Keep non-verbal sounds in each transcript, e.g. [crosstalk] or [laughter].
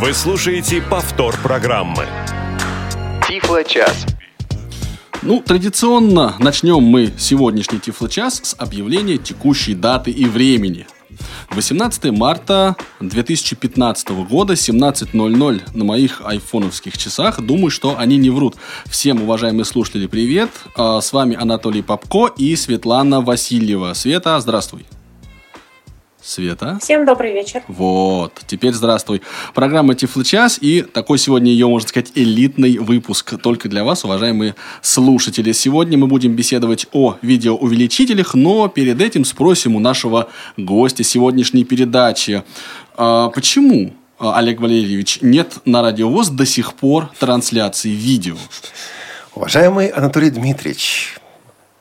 Вы слушаете повтор программы. Тифло-час. Ну, традиционно начнем мы сегодняшний Тифло-час с объявления текущей даты и времени. 18 марта 2015 года, 17.00 на моих айфоновских часах. Думаю, что они не врут. Всем, уважаемые слушатели, привет. А, с вами Анатолий Попко и Светлана Васильева. Света, здравствуй. Света. Всем добрый вечер. Вот, теперь здравствуй. Программа Тифло-час и такой сегодня ее, можно сказать, элитный выпуск только для вас, уважаемые слушатели. Сегодня мы будем беседовать о видеоувеличителях, но перед этим спросим у нашего гостя сегодняшней передачи, а, почему, Олег Валерьевич, нет на Радиовоз до сих пор трансляции видео? Уважаемый Анатолий Дмитриевич,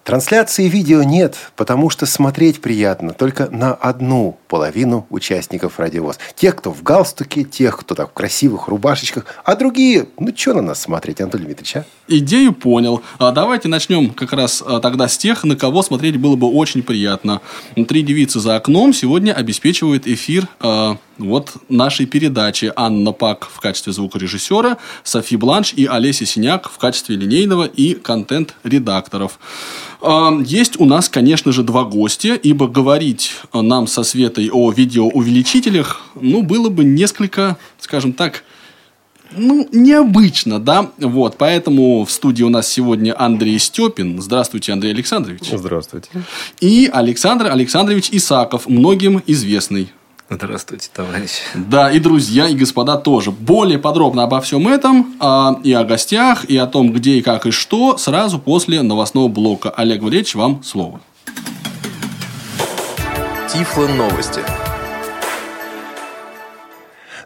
Трансляции видео нет, потому что смотреть приятно только на одну половину участников радиовоз. Тех, кто в галстуке, тех, кто так в красивых рубашечках, а другие, ну что на нас смотреть, Анатолий Дмитриевич, а? Идею понял. А давайте начнем как раз а, тогда с тех, на кого смотреть было бы очень приятно. Три девицы за окном сегодня обеспечивают эфир а, вот нашей передачи. Анна Пак в качестве звукорежиссера, Софи Бланш и Олеся Синяк в качестве линейного и контент-редакторов. Есть у нас, конечно же, два гостя, ибо говорить нам со Светой о видеоувеличителях, ну, было бы несколько, скажем так, ну, необычно, да? Вот, поэтому в студии у нас сегодня Андрей Степин. Здравствуйте, Андрей Александрович. Здравствуйте. И Александр Александрович Исаков, многим известный. Здравствуйте, товарищи. Да, и друзья, и господа тоже. Более подробно обо всем этом, а, и о гостях, и о том, где и как и что, сразу после новостного блока. Олег Валерьевич, вам слово. Тифло новости.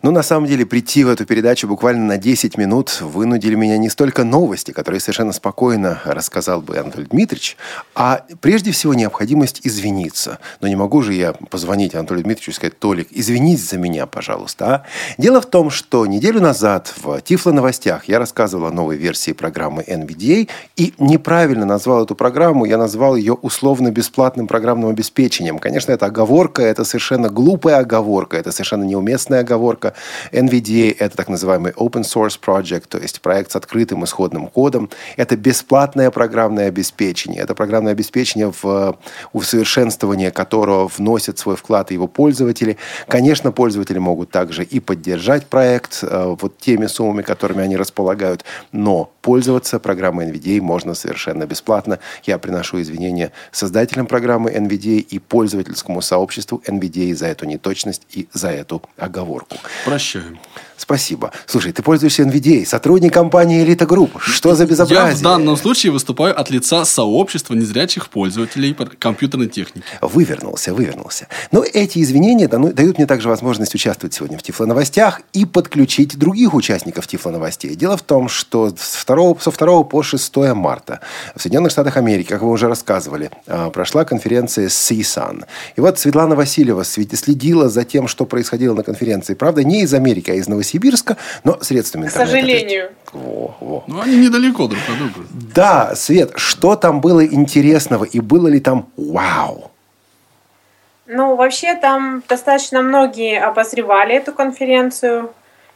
Ну, на самом деле, прийти в эту передачу буквально на 10 минут вынудили меня не столько новости, которые совершенно спокойно рассказал бы Анатолий Дмитриевич, а прежде всего необходимость извиниться. Но не могу же я позвонить Анатолию Дмитриевичу и сказать, Толик, извинись за меня, пожалуйста. А? Дело в том, что неделю назад в Тифло новостях я рассказывал о новой версии программы NVDA и неправильно назвал эту программу, я назвал ее условно-бесплатным программным обеспечением. Конечно, это оговорка, это совершенно глупая оговорка, это совершенно неуместная оговорка, NVDA – это так называемый Open Source Project, то есть проект с открытым исходным кодом. Это бесплатное программное обеспечение. Это программное обеспечение, в усовершенствование которого вносят свой вклад его пользователи. Конечно, пользователи могут также и поддержать проект э, вот теми суммами, которыми они располагают, но пользоваться программой NVDA можно совершенно бесплатно. Я приношу извинения создателям программы NVDA и пользовательскому сообществу NVDA за эту неточность и за эту оговорку. Прощаем. Спасибо. Слушай, ты пользуешься NVDA, сотрудник компании Elite Group. Что за безобразие? Я в данном случае выступаю от лица сообщества незрячих пользователей компьютерной техники. Вывернулся, вывернулся. Но эти извинения дают мне также возможность участвовать сегодня в Тифло новостях и подключить других участников Тифло новостей. Дело в том, что с 2, со 2 по 6 марта в Соединенных Штатах Америки, как вы уже рассказывали, а, прошла конференция CSUN. И вот Светлана Васильева следила за тем, что происходило на конференции. Правда, не из Америки, а из Новосибирска Новосибирска, но средствами интернета. К сожалению. Во, во. Ну, они недалеко друг от друга. Да, Свет, что там было интересного и было ли там вау? Ну, вообще там достаточно многие обозревали эту конференцию,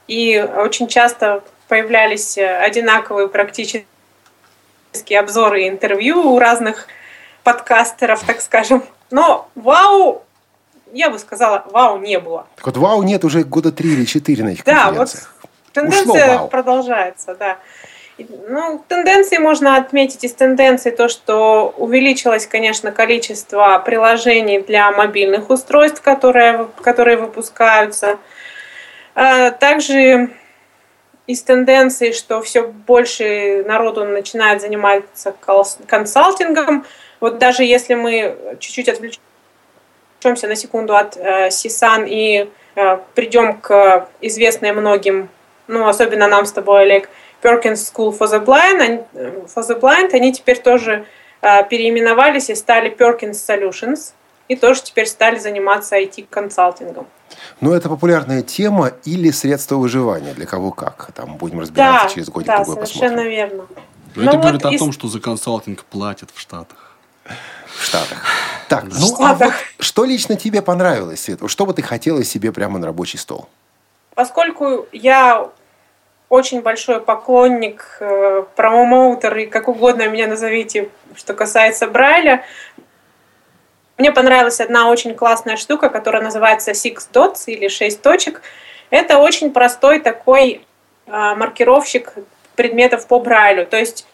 и очень часто появлялись одинаковые практически обзоры и интервью у разных подкастеров, так скажем. Но вау я бы сказала, вау не было. Так вот, вау нет уже года три или четыре на этих Да, вот тенденция Ушло, продолжается, да. Ну, тенденции можно отметить из тенденций то, что увеличилось, конечно, количество приложений для мобильных устройств, которые, которые выпускаются. А также из тенденций, что все больше народу начинает заниматься консалтингом. Вот даже если мы чуть-чуть отвлечем отвлечемся на секунду от э, Сисан и э, придем к известной многим, ну, особенно нам с тобой, Олег, Perkins School for the Blind, они, for the Blind, они теперь тоже э, переименовались и стали Perkins Solutions, и тоже теперь стали заниматься IT-консалтингом. Ну, это популярная тема или средство выживания, для кого как. Там будем разбираться да, через годик да, другой совершенно посмотрим. верно. Но ну, это говорит вот о том, что за консалтинг платят в Штатах. В Штатах. Так, ну а вот [laughs] что лично тебе понравилось, Свет? Что бы ты хотела себе прямо на рабочий стол? поскольку я очень большой поклонник, э, промоутер и как угодно меня назовите, что касается Брайля, мне понравилась одна очень классная штука, которая называется Six Dots или 6 точек. Это очень простой такой а, маркировщик предметов по Брайлю. То есть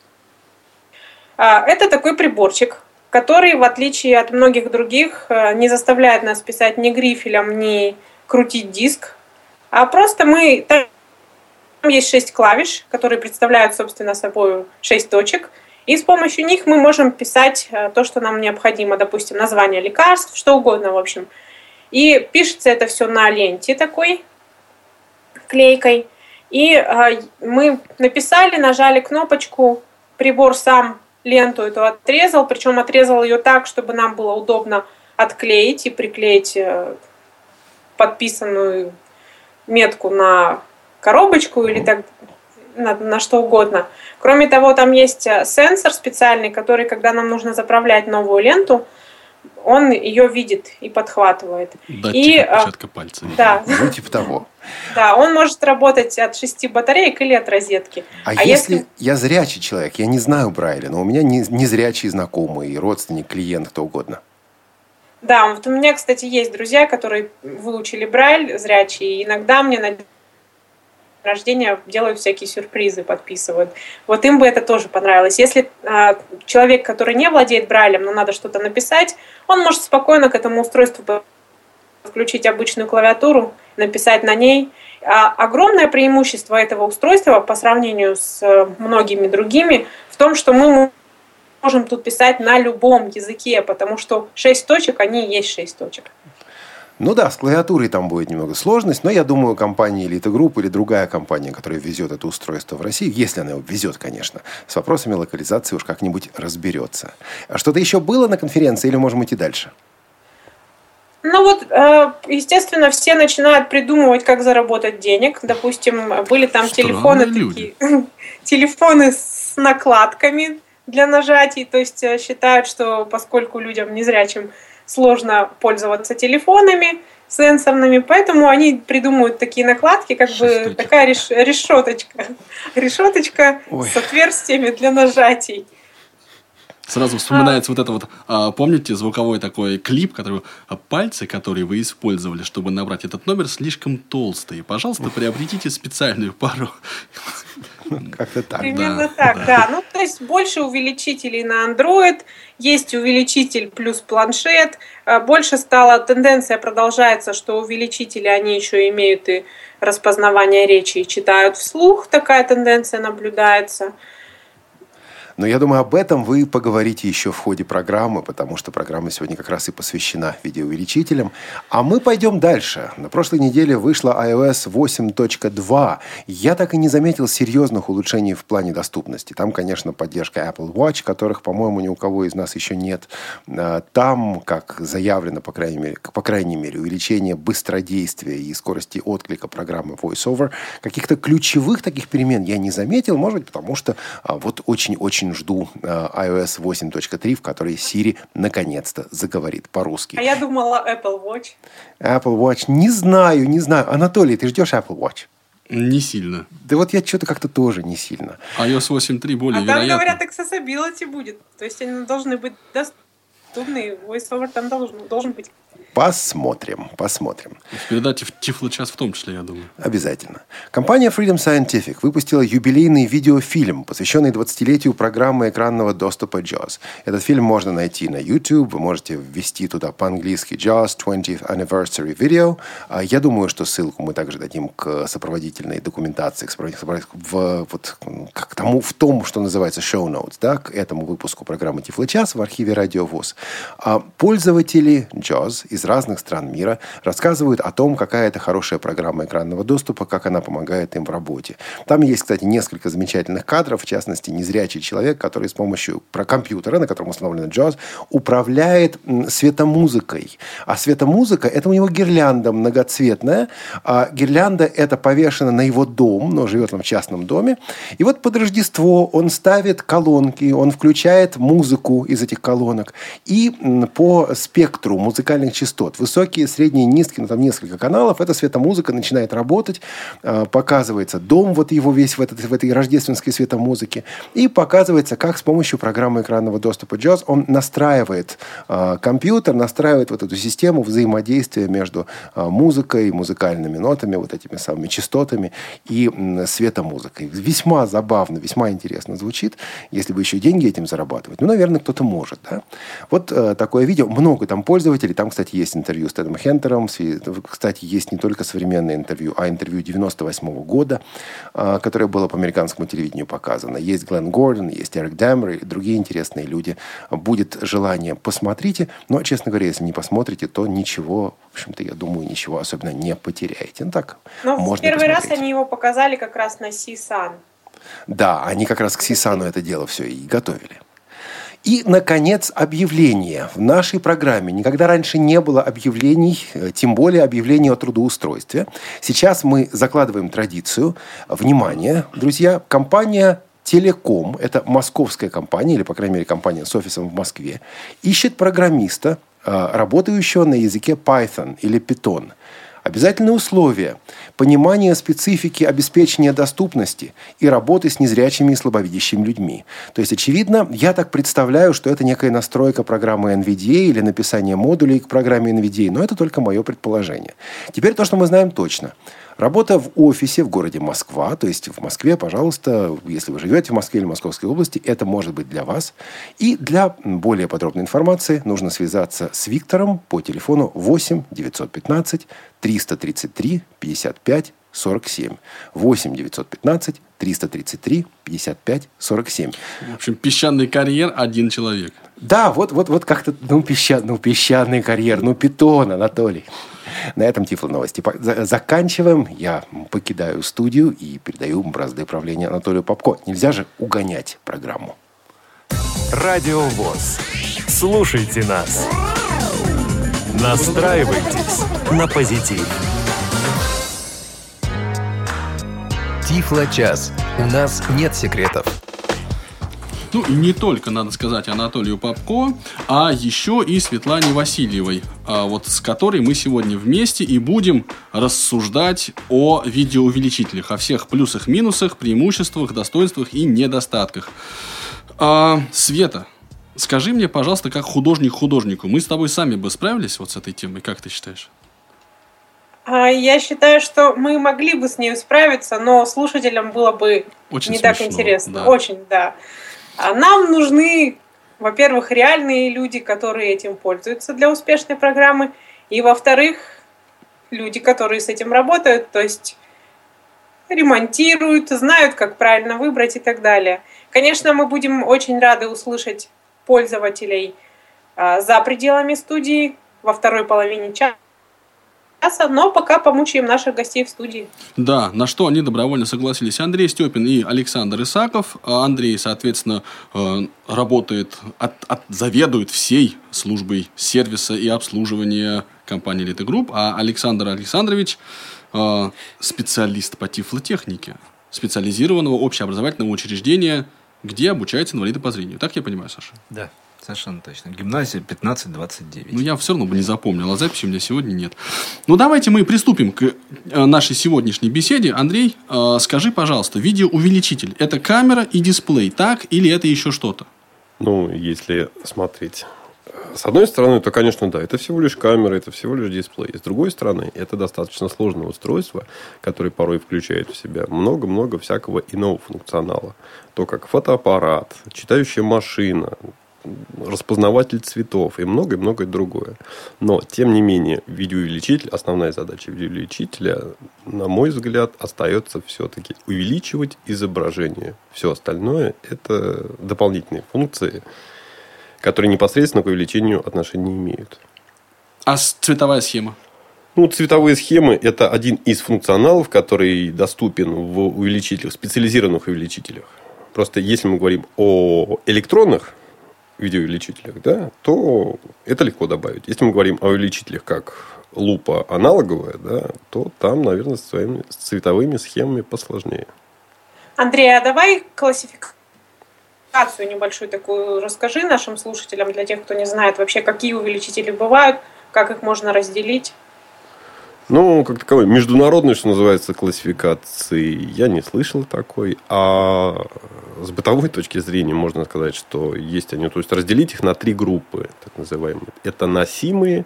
а, это такой приборчик, который, в отличие от многих других, а, не заставляет нас писать ни грифелем, ни крутить диск, а просто мы... Там есть шесть клавиш, которые представляют, собственно, собой шесть точек – и с помощью них мы можем писать э, то, что нам необходимо, допустим, название лекарств, что угодно, в общем. И пишется это все на ленте такой, клейкой. И э, мы написали, нажали кнопочку, прибор сам ленту эту отрезал, причем отрезал ее так, чтобы нам было удобно отклеить и приклеить э, подписанную метку на коробочку или так на, на что угодно. Кроме того, там есть э, сенсор специальный, который, когда нам нужно заправлять новую ленту, он ее видит и подхватывает. Датчик и, э, отпечатка пальца. Да. Ну, типа того. Да, он может работать от шести батареек или от розетки. А, а если, если я зрячий человек, я не знаю Брайля, но у меня не, не зрячий знакомый, родственник, клиент, кто угодно. Да, вот у меня, кстати, есть друзья, которые выучили Брайль зрячие, и иногда мне на рождения делают всякие сюрпризы, подписывают. Вот им бы это тоже понравилось. Если а, человек, который не владеет Брайлем, но надо что-то написать, он может спокойно к этому устройству включить обычную клавиатуру, написать на ней. А огромное преимущество этого устройства по сравнению с э, многими другими в том, что мы можем тут писать на любом языке, потому что шесть точек, они и есть шесть точек. Ну да, с клавиатурой там будет немного сложность, но я думаю, компания Elite Group или другая компания, которая везет это устройство в Россию, если она его везет, конечно, с вопросами локализации уж как-нибудь разберется. А что-то еще было на конференции или можем идти дальше? Ну вот, э, естественно, все начинают придумывать, как заработать денег. Допустим, были там Странные телефоны люди. такие, [laughs] телефоны с накладками для нажатий, то есть э, считают, что поскольку людям незрячим сложно пользоваться телефонами сенсорными, поэтому они придумывают такие накладки, как бы такая реш, решеточка, [laughs] решеточка Ой. с отверстиями для нажатий. Сразу вспоминается вот это вот, а, помните, звуковой такой клип, который а, пальцы, которые вы использовали, чтобы набрать этот номер, слишком толстые. Пожалуйста, приобретите специальную пару. Как-то так. Примерно да. так, да. да. Ну, то есть больше увеличителей на Android, есть увеличитель плюс планшет. А, больше стала тенденция продолжается, что увеличители, они еще имеют и распознавание речи и читают вслух. Такая тенденция наблюдается. Но я думаю, об этом вы поговорите еще в ходе программы, потому что программа сегодня как раз и посвящена видеоувеличителям. А мы пойдем дальше. На прошлой неделе вышла iOS 8.2. Я так и не заметил серьезных улучшений в плане доступности. Там, конечно, поддержка Apple Watch, которых, по-моему, ни у кого из нас еще нет. А, там, как заявлено, по крайней мере, по крайней мере увеличение быстродействия и скорости отклика программы VoiceOver. Каких-то ключевых таких перемен я не заметил, может быть, потому что а, вот очень-очень очень жду э, iOS 8.3, в которой Siri наконец-то заговорит по-русски. А я думала Apple Watch. Apple Watch. Не знаю, не знаю. Анатолий, ты ждешь Apple Watch? Не сильно. Да вот я что-то как-то тоже не сильно. iOS 8.3 более а вероятно. там, говорят, accessibility будет. То есть они должны быть доступны. VoiceOver там должен, должен быть. Посмотрим, посмотрим. В передаче Тифло-час в том числе, я думаю. Обязательно. Компания Freedom Scientific выпустила юбилейный видеофильм, посвященный 20-летию программы экранного доступа JAWS. Этот фильм можно найти на YouTube, вы можете ввести туда по-английски JAWS 20th Anniversary Video. А я думаю, что ссылку мы также дадим к сопроводительной документации, к в, вот, к тому, в том, что называется show notes, да, к этому выпуску программы Тифло-час в архиве Радио ВУЗ. А пользователи JAWS из разных стран мира рассказывают о том, какая это хорошая программа экранного доступа, как она помогает им в работе. Там есть, кстати, несколько замечательных кадров, в частности, незрячий человек, который с помощью компьютера, на котором установлен JAWS, управляет светомузыкой. А светомузыка – это у него гирлянда многоцветная. А гирлянда – это повешено на его дом, но живет он в частном доме. И вот под Рождество он ставит колонки, он включает музыку из этих колонок. И по спектру музыкальных разных частот. Высокие, средние, низкие, ну там несколько каналов. Эта светомузыка начинает работать, э, показывается дом вот его весь в, этот, в этой рождественской светомузыке. И показывается, как с помощью программы экранного доступа JAWS он настраивает э, компьютер, настраивает вот эту систему взаимодействия между э, музыкой, музыкальными нотами, вот этими самыми частотами и светомузыкой. Весьма забавно, весьма интересно звучит. Если бы еще деньги этим зарабатывать, ну, наверное, кто-то может, да. Вот э, такое видео. Много там пользователей. Там, кстати, есть интервью с Тедом Хентером. Кстати, есть не только современное интервью, а интервью 98 -го года, э, которое было по американскому телевидению показано. Есть Глен Гордон, есть Эрик Дэмер и другие интересные люди. Будет желание, посмотрите. Но, честно говоря, если не посмотрите, то ничего, в общем-то, я думаю, ничего особенно не потеряете. Ну так, Но можно в первый посмотреть. раз они его показали как раз на Сисан. Да, они как раз к Сисану это дело все и готовили. И, наконец, объявление. В нашей программе никогда раньше не было объявлений, э, тем более объявлений о трудоустройстве. Сейчас мы закладываем традицию. Внимание, друзья, компания Телеком, это московская компания, или, по крайней мере, компания с офисом в Москве, ищет программиста, э, работающего на языке Python или Python – Обязательное условие – понимание специфики обеспечения доступности и работы с незрячими и слабовидящими людьми. То есть, очевидно, я так представляю, что это некая настройка программы NVDA или написание модулей к программе NVDA, но это только мое предположение. Теперь то, что мы знаем точно – Работа в офисе в городе Москва, то есть в Москве, пожалуйста, если вы живете в Москве или Московской области, это может быть для вас. И для более подробной информации нужно связаться с Виктором по телефону 8 915 333 55 47. 8 915 333 55 47. В общем, песчаный карьер один человек. Да, вот, вот, вот как-то, ну, песча, ну, песчаный карьер, ну, питон, Анатолий. На этом Тифло новости заканчиваем. Я покидаю студию и передаю бразды правления Анатолию Попко. Нельзя же угонять программу. Радио ВОЗ. Слушайте нас. Настраивайтесь на позитив. Тифло час. У нас нет секретов. Ну, и не только, надо сказать, Анатолию Попко, а еще и Светлане Васильевой, а вот с которой мы сегодня вместе и будем рассуждать о видеоувеличителях, о всех плюсах, минусах, преимуществах, достоинствах и недостатках. А, Света, скажи мне, пожалуйста, как художник художнику, мы с тобой сами бы справились вот с этой темой, как ты считаешь? А, я считаю, что мы могли бы с ней справиться, но слушателям было бы Очень не смешно, так интересно. Да. Очень, да. А нам нужны, во-первых, реальные люди, которые этим пользуются для успешной программы, и, во-вторых, люди, которые с этим работают, то есть ремонтируют, знают, как правильно выбрать и так далее. Конечно, мы будем очень рады услышать пользователей а, за пределами студии во второй половине часа часа, но пока помучаем наших гостей в студии. Да, на что они добровольно согласились. Андрей Степин и Александр Исаков. А Андрей, соответственно, э, работает, от, от, заведует всей службой сервиса и обслуживания компании Elite Group, а Александр Александрович э, специалист по тифлотехнике специализированного общеобразовательного учреждения, где обучаются инвалиды по зрению. Так я понимаю, Саша? Да. Совершенно точно. Гимназия 15-29. Ну, я все равно бы не запомнил, а записи у меня сегодня нет. Ну, давайте мы приступим к э, нашей сегодняшней беседе. Андрей, э, скажи, пожалуйста, видеоувеличитель – это камера и дисплей, так? Или это еще что-то? Ну, если смотреть с одной стороны, то, конечно, да, это всего лишь камера, это всего лишь дисплей. С другой стороны, это достаточно сложное устройство, которое порой включает в себя много-много всякого иного функционала. То, как фотоаппарат, читающая машина, распознаватель цветов и многое-многое другое. Но, тем не менее, видеоувеличитель, основная задача видеоувеличителя, на мой взгляд, остается все-таки увеличивать изображение. Все остальное – это дополнительные функции, которые непосредственно к увеличению отношения не имеют. А цветовая схема? Ну, цветовые схемы – это один из функционалов, который доступен в увеличителях, специализированных увеличителях. Просто если мы говорим о электронных видеоувеличителях, да, то это легко добавить. Если мы говорим о увеличителях как лупа аналоговая, да, то там, наверное, с, своими, с цветовыми схемами посложнее. Андрей, а давай классификацию небольшую такую расскажи нашим слушателям, для тех, кто не знает вообще, какие увеличители бывают, как их можно разделить? Ну, как таковой, международной, что называется, классификации я не слышал такой. А с бытовой точки зрения можно сказать, что есть они. То есть разделить их на три группы, так называемые. Это носимые,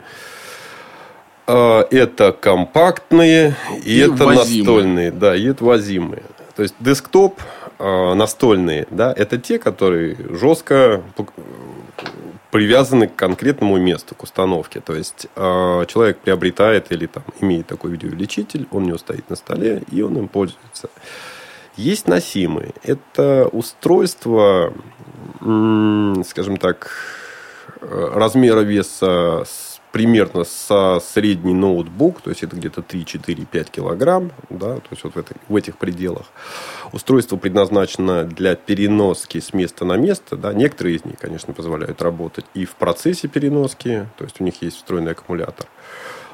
а, это компактные и, и это возимые. настольные. Да, и это возимые. То есть десктоп, а, настольные, да, это те, которые жестко привязаны к конкретному месту, к установке. То есть э, человек приобретает или там, имеет такой видеоувеличитель, он у него стоит на столе, и он им пользуется. Есть носимые. Это устройство, скажем так, э, размера веса с примерно со средний ноутбук, то есть это где-то 3, 4, 5 килограмм, да, то есть вот в, этой, в этих пределах. Устройство предназначено для переноски с места на место, да, некоторые из них, конечно, позволяют работать и в процессе переноски, то есть у них есть встроенный аккумулятор.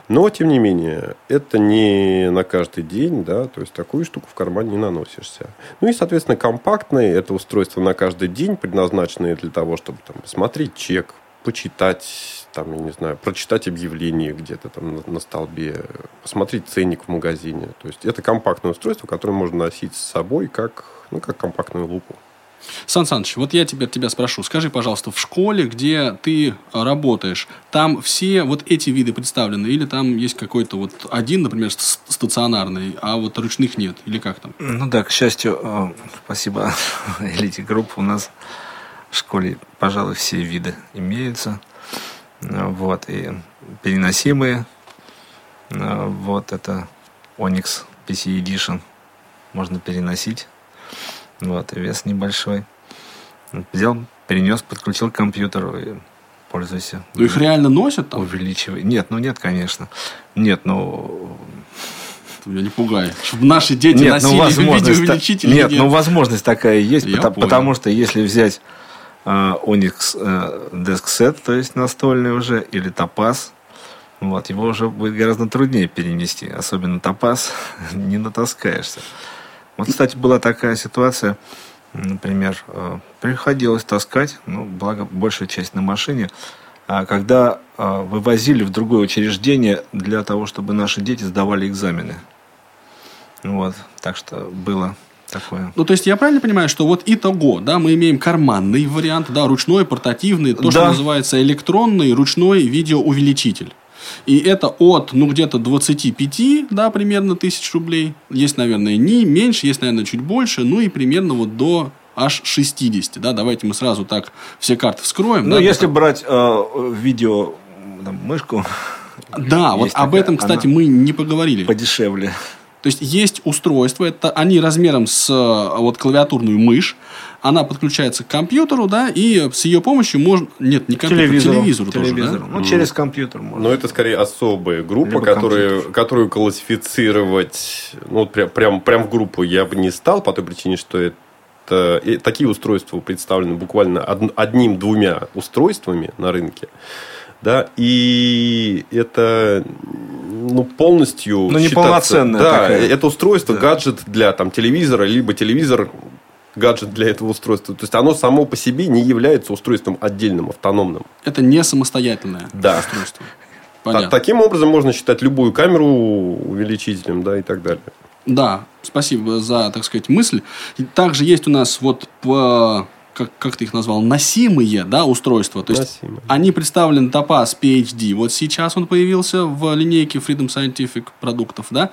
Но, тем не менее, это не на каждый день, да, то есть такую штуку в кармане не наносишься. Ну и, соответственно, компактные – это устройство на каждый день, предназначенные для того, чтобы там, смотреть чек, почитать там, я не знаю, прочитать объявление где-то там на, на столбе, посмотреть ценник в магазине. То есть это компактное устройство, которое можно носить с собой как, ну, как компактную лупу. Сан Саныч, вот я тебя, тебя спрошу, скажи, пожалуйста, в школе, где ты работаешь, там все вот эти виды представлены, или там есть какой-то вот один, например, стационарный, а вот ручных нет, или как там? Ну да, к счастью, э, спасибо [laughs] элите группы, у нас в школе, пожалуй, все виды имеются. Вот, и переносимые. Вот, это Onyx PC Edition. Можно переносить. Вот, и вес небольшой. Взял, перенес, подключил к компьютеру и пользуйся. Ну, их реально носят там? Увеличивай. Нет, ну нет, конечно. Нет, ну... Ты меня не пугай. Чтобы наши дети нет, носили [laughs] ну, видеоувеличители. Нет, нет, ну возможность такая есть, потому, потому что если взять Onyx Desk Set, то есть настольный уже, или Topaz. Вот, его уже будет гораздо труднее перенести. Особенно Topaz [laughs] не натаскаешься. Вот, кстати, была такая ситуация, например, э, приходилось таскать, ну, благо, большая часть на машине, а когда э, вывозили в другое учреждение для того, чтобы наши дети сдавали экзамены. Вот, так что было такое. Ну, то есть я правильно понимаю, что вот итого, да, мы имеем карманный вариант, да, ручной, портативный, то, да. что называется электронный ручной видеоувеличитель. И это от, ну, где-то 25, да, примерно тысяч рублей. Есть, наверное, не меньше, есть, наверное, чуть больше. Ну, и примерно вот до аж 60, да. Давайте мы сразу так все карты вскроем. Ну, да, если так... брать э, видео, там, мышку... Да, вот об этом, кстати, мы не поговорили. Подешевле. То есть есть устройства, это они размером с э, вот клавиатурную мышь, она подключается к компьютеру, да, и с ее помощью можно, нет, не компьютер, телевизору, телевизору, телевизору тоже, да? Ну, через компьютер можно. Но это скорее особая группа, которую, которую классифицировать, ну, вот прям, прям, прям в группу я бы не стал, по той причине, что это такие устройства представлены буквально одним-двумя устройствами на рынке да, и это ну, полностью ну, не полноценное да, такая. это устройство, да. гаджет для там, телевизора, либо телевизор гаджет для этого устройства. То есть оно само по себе не является устройством отдельным, автономным. Это не самостоятельное да. устройство. Понятно. Таким образом можно считать любую камеру увеличителем, да, и так далее. Да, спасибо за, так сказать, мысль. Также есть у нас вот по как, как ты их назвал, носимые да, устройства. То есть носимые. они представлены Topaz PhD. Вот сейчас он появился в линейке Freedom Scientific продуктов, да.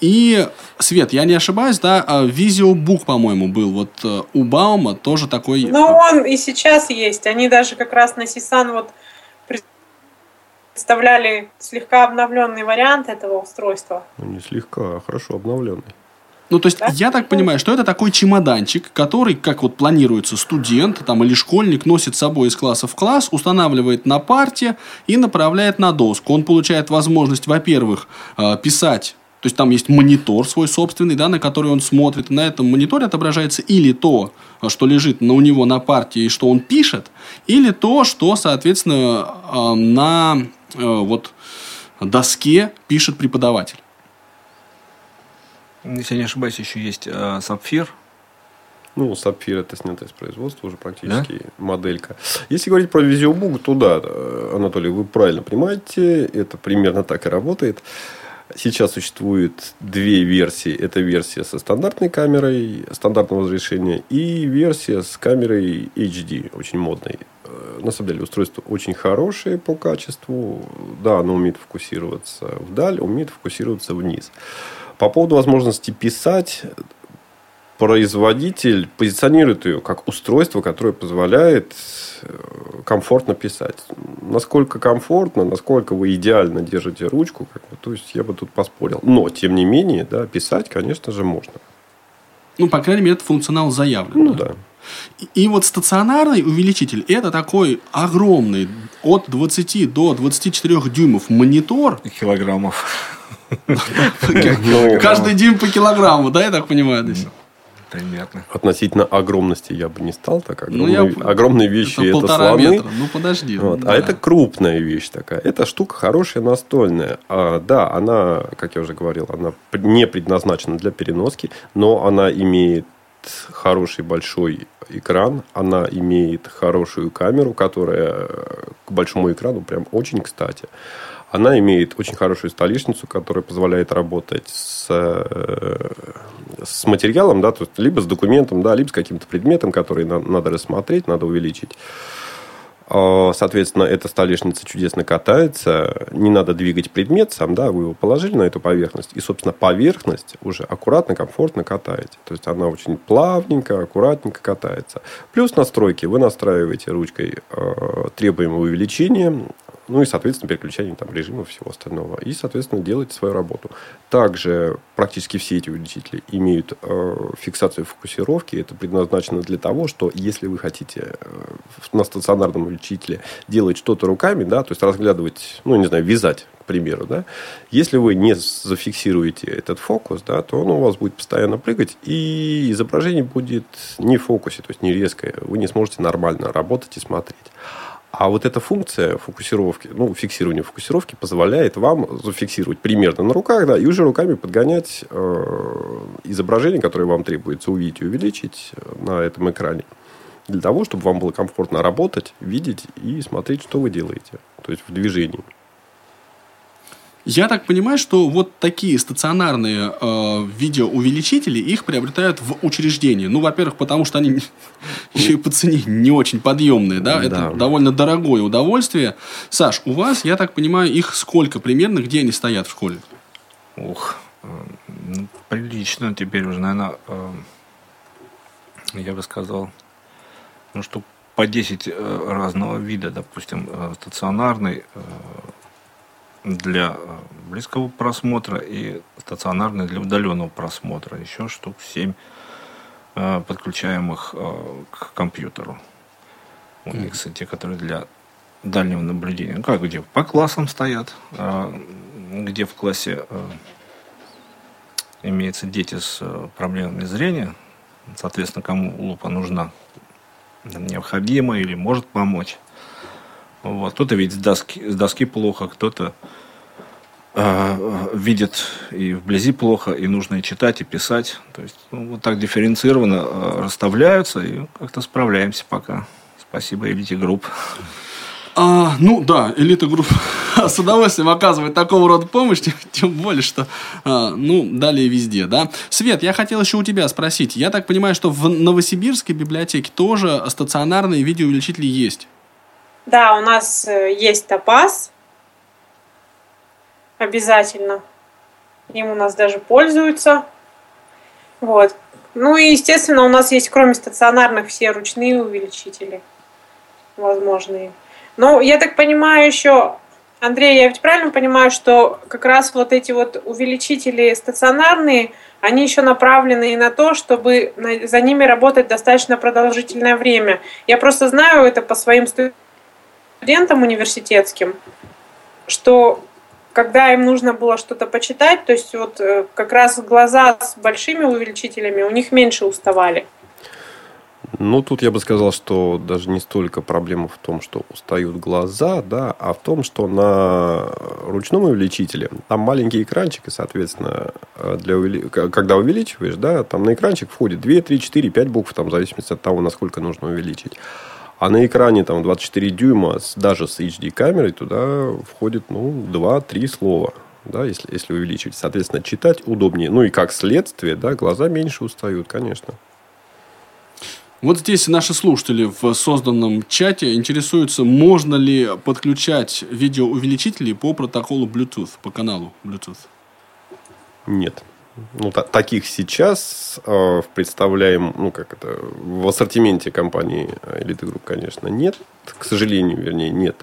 И, Свет, я не ошибаюсь, да, Visio по-моему, был. Вот э, у Баума тоже такой... Ну, он и сейчас есть. Они даже как раз на Сисан вот представляли слегка обновленный вариант этого устройства. Ну, не слегка, а хорошо обновленный. Ну, то есть, да? я так понимаю, что это такой чемоданчик, который, как вот планируется, студент там, или школьник носит с собой из класса в класс, устанавливает на парте и направляет на доску. Он получает возможность, во-первых, э, писать то есть там есть монитор свой собственный, да, на который он смотрит. На этом мониторе отображается или то, что лежит на, у него на партии и что он пишет, или то, что, соответственно, э, на э, вот, доске пишет преподаватель. Если не ошибаюсь, еще есть э, сапфир. Ну, Сапфир это снято из производства уже практически да? моделька. Если говорить про VisioBook, то да, Анатолий, вы правильно понимаете, это примерно так и работает. Сейчас существует две версии. Это версия со стандартной камерой стандартного разрешения и версия с камерой HD, очень модной. Э, на самом деле устройство очень хорошее по качеству. Да, оно умеет фокусироваться вдаль, умеет фокусироваться вниз. По поводу возможности писать, производитель позиционирует ее как устройство, которое позволяет э, комфортно писать. Насколько комфортно, насколько вы идеально держите ручку, как бы, то есть я бы тут поспорил. Но, тем не менее, да, писать, конечно же, можно. Ну, по крайней мере, этот функционал заявлен. Ну, да. да. И, и вот стационарный увеличитель – это такой огромный, от 20 до 24 дюймов монитор. Килограммов. Каждый дюйм по килограмму, да, я так понимаю? Примерно. Относительно огромности я бы не стал так. Огромные, ну, я... огромные вещи это, это слоны. Метра. Ну подожди. Вот. А да. А это крупная вещь такая. Эта штука хорошая настольная. А, да, она, как я уже говорил, она не предназначена для переноски, но она имеет хороший большой экран, она имеет хорошую камеру, которая к большому экрану прям очень кстати. Она имеет очень хорошую столешницу, которая позволяет работать с, э, с материалом, да, то есть либо с документом, да, либо с каким-то предметом, который надо рассмотреть, надо увеличить. А, соответственно, эта столешница чудесно катается. Не надо двигать предмет сам, да, вы его положили на эту поверхность. И, собственно, поверхность уже аккуратно, комфортно катаете. То есть, она очень плавненько, аккуратненько катается. Плюс настройки. Вы настраиваете ручкой э, требуемое увеличение ну и, соответственно, переключение там, режима всего остального. И, соответственно, делать свою работу. Также практически все эти увеличители имеют э, фиксацию фокусировки. Это предназначено для того, что если вы хотите э, на стационарном увеличителе делать что-то руками, да, то есть разглядывать, ну, не знаю, вязать, к примеру, да, если вы не зафиксируете этот фокус, да, то он у вас будет постоянно прыгать, и изображение будет не в фокусе, то есть не резкое. Вы не сможете нормально работать и смотреть. А вот эта функция фокусировки, ну, фиксирования фокусировки позволяет вам зафиксировать примерно на руках, да, и уже руками подгонять э, изображение, которое вам требуется увидеть и увеличить э, на этом экране. Для того, чтобы вам было комфортно работать, видеть и смотреть, что вы делаете. То есть в движении. Я так понимаю, что вот такие стационарные э, видеоувеличители, их приобретают в учреждении. Ну, во-первых, потому что они [laughs] еще и по цене не очень подъемные, да? Это довольно дорогое удовольствие. Саш, у вас, я так понимаю, их сколько примерно, где они стоят в школе? Ух, э, ну, прилично теперь уже, наверное, э, я бы сказал, ну, что по 10 э, разного вида, допустим, стационарный, для э, близкого просмотра и стационарный для удаленного просмотра. Еще штук 7 э, подключаемых э, к компьютеру. У них те, которые для дальнего наблюдения. Ну, как где? По классам стоят. Где в классе имеются дети с проблемами зрения. Соответственно, кому лупа нужна, необходима или может помочь. Вот. Кто-то видит с доски, с доски плохо, кто-то э, видит и вблизи плохо, и нужно и читать, и писать. То есть ну, вот так дифференцированно э, расставляются, и как-то справляемся пока. Спасибо Элите Групп. А, ну да, элита групп [laughs] с удовольствием оказывает такого рода помощь, тем, более, что, а, ну, далее везде, да. Свет, я хотел еще у тебя спросить. Я так понимаю, что в Новосибирской библиотеке тоже стационарные видеоувеличители есть? Да, у нас э, есть топаз. Обязательно. Им у нас даже пользуются. Вот. Ну и, естественно, у нас есть, кроме стационарных, все ручные увеличители возможные. Но я так понимаю еще, Андрей, я ведь правильно понимаю, что как раз вот эти вот увеличители стационарные, они еще направлены и на то, чтобы за ними работать достаточно продолжительное время. Я просто знаю это по своим студентам студентам университетским, что когда им нужно было что-то почитать, то есть вот э, как раз глаза с большими увеличителями у них меньше уставали. Ну, тут я бы сказал, что даже не столько проблема в том, что устают глаза, да, а в том, что на ручном увеличителе там маленький экранчик, и, соответственно, для увели... когда увеличиваешь, да, там на экранчик входит 2, 3, 4, 5 букв, там, в зависимости от того, насколько нужно увеличить. А на экране там 24 дюйма, даже с HD-камерой, туда входит, ну, 2-3 слова да, если, если увеличивать. Соответственно, читать удобнее. Ну и как следствие, да, глаза меньше устают, конечно. Вот здесь наши слушатели в созданном чате интересуются, можно ли подключать видеоувеличители по протоколу Bluetooth, по каналу Bluetooth. Нет. Ну, та- таких сейчас э, представляем, ну, как это, в ассортименте компании Elite Group, конечно, нет. К сожалению, вернее, нет.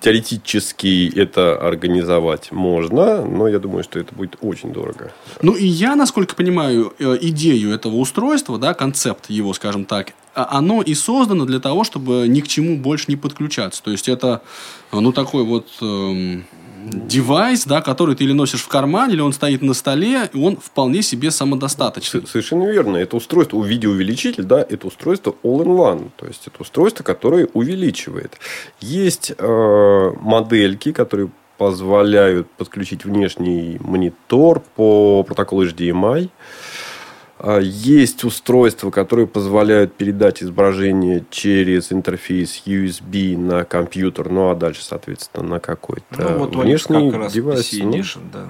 Теоретически это организовать можно, но я думаю, что это будет очень дорого. Ну и я, насколько понимаю, э, идею этого устройства, да, концепт его, скажем так, а, оно и создано для того, чтобы ни к чему больше не подключаться. То есть это, ну, такой вот эм, девайс, да, который ты или носишь в кармане, или он стоит на столе, и он вполне себе самодостаточный. Совершенно верно. Это устройство, видеоувеличитель, да, это устройство all-in-one. То есть, это устройство, которое увеличивает. Есть э, модельки, которые позволяют подключить внешний монитор по протоколу HDMI. А, есть устройства, которые позволяют передать изображение через интерфейс USB на компьютер, ну а дальше, соответственно, на какой-то ну, вот внешний как раз девайс. PC Edition, ну, да.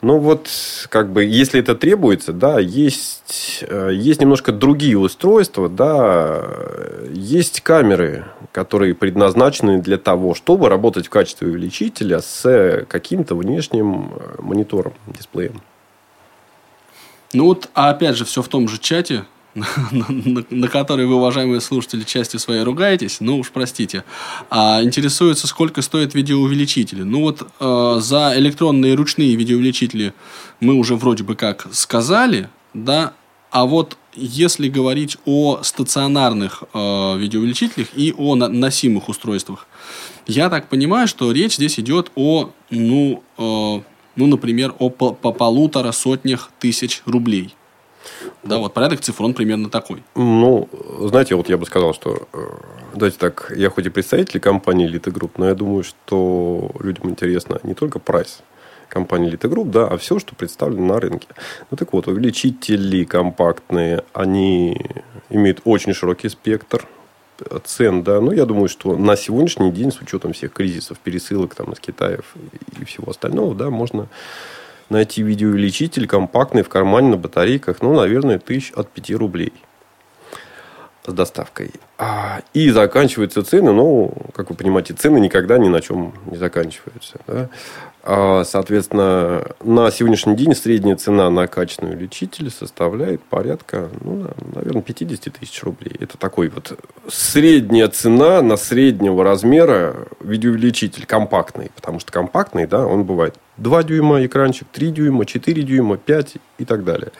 Ну вот, как бы, если это требуется, да, есть, э, есть немножко другие устройства, да, есть камеры, которые предназначены для того, чтобы работать в качестве увеличителя с каким-то внешним э, монитором, дисплеем. Ну вот, а опять же, все в том же чате, [laughs] на, который вы, уважаемые слушатели, частью своей ругаетесь, ну уж простите, а, интересуется, сколько стоят видеоувеличители. Ну вот э, за электронные ручные видеоувеличители мы уже вроде бы как сказали, да, а вот если говорить о стационарных э, видеоувеличителях и о на- носимых устройствах, я так понимаю, что речь здесь идет о, ну, э, ну, например, о по, по полутора сотнях тысяч рублей. Да, вот порядок цифр, он примерно такой. Ну, знаете, вот я бы сказал, что, э, давайте так, я хоть и представитель компании Elite Group, но я думаю, что людям интересно не только прайс компании Elite Group, да, а все, что представлено на рынке. Ну, так вот, увеличители компактные, они имеют очень широкий спектр цен, да, но я думаю, что на сегодняшний день, с учетом всех кризисов, пересылок там из Китая и всего остального, да, можно найти видеоувеличитель компактный в кармане на батарейках, ну, наверное, тысяч от 5 рублей с доставкой. А, и заканчиваются цены, ну, как вы понимаете, цены никогда ни на чем не заканчиваются. Да? А, соответственно, на сегодняшний день средняя цена на качественный увеличитель составляет порядка, ну, наверное, 50 тысяч рублей. Это такой вот средняя цена на среднего размера видеоувеличитель компактный. Потому что компактный, да, он бывает 2 дюйма экранчик, 3 дюйма, 4 дюйма, 5 и так далее.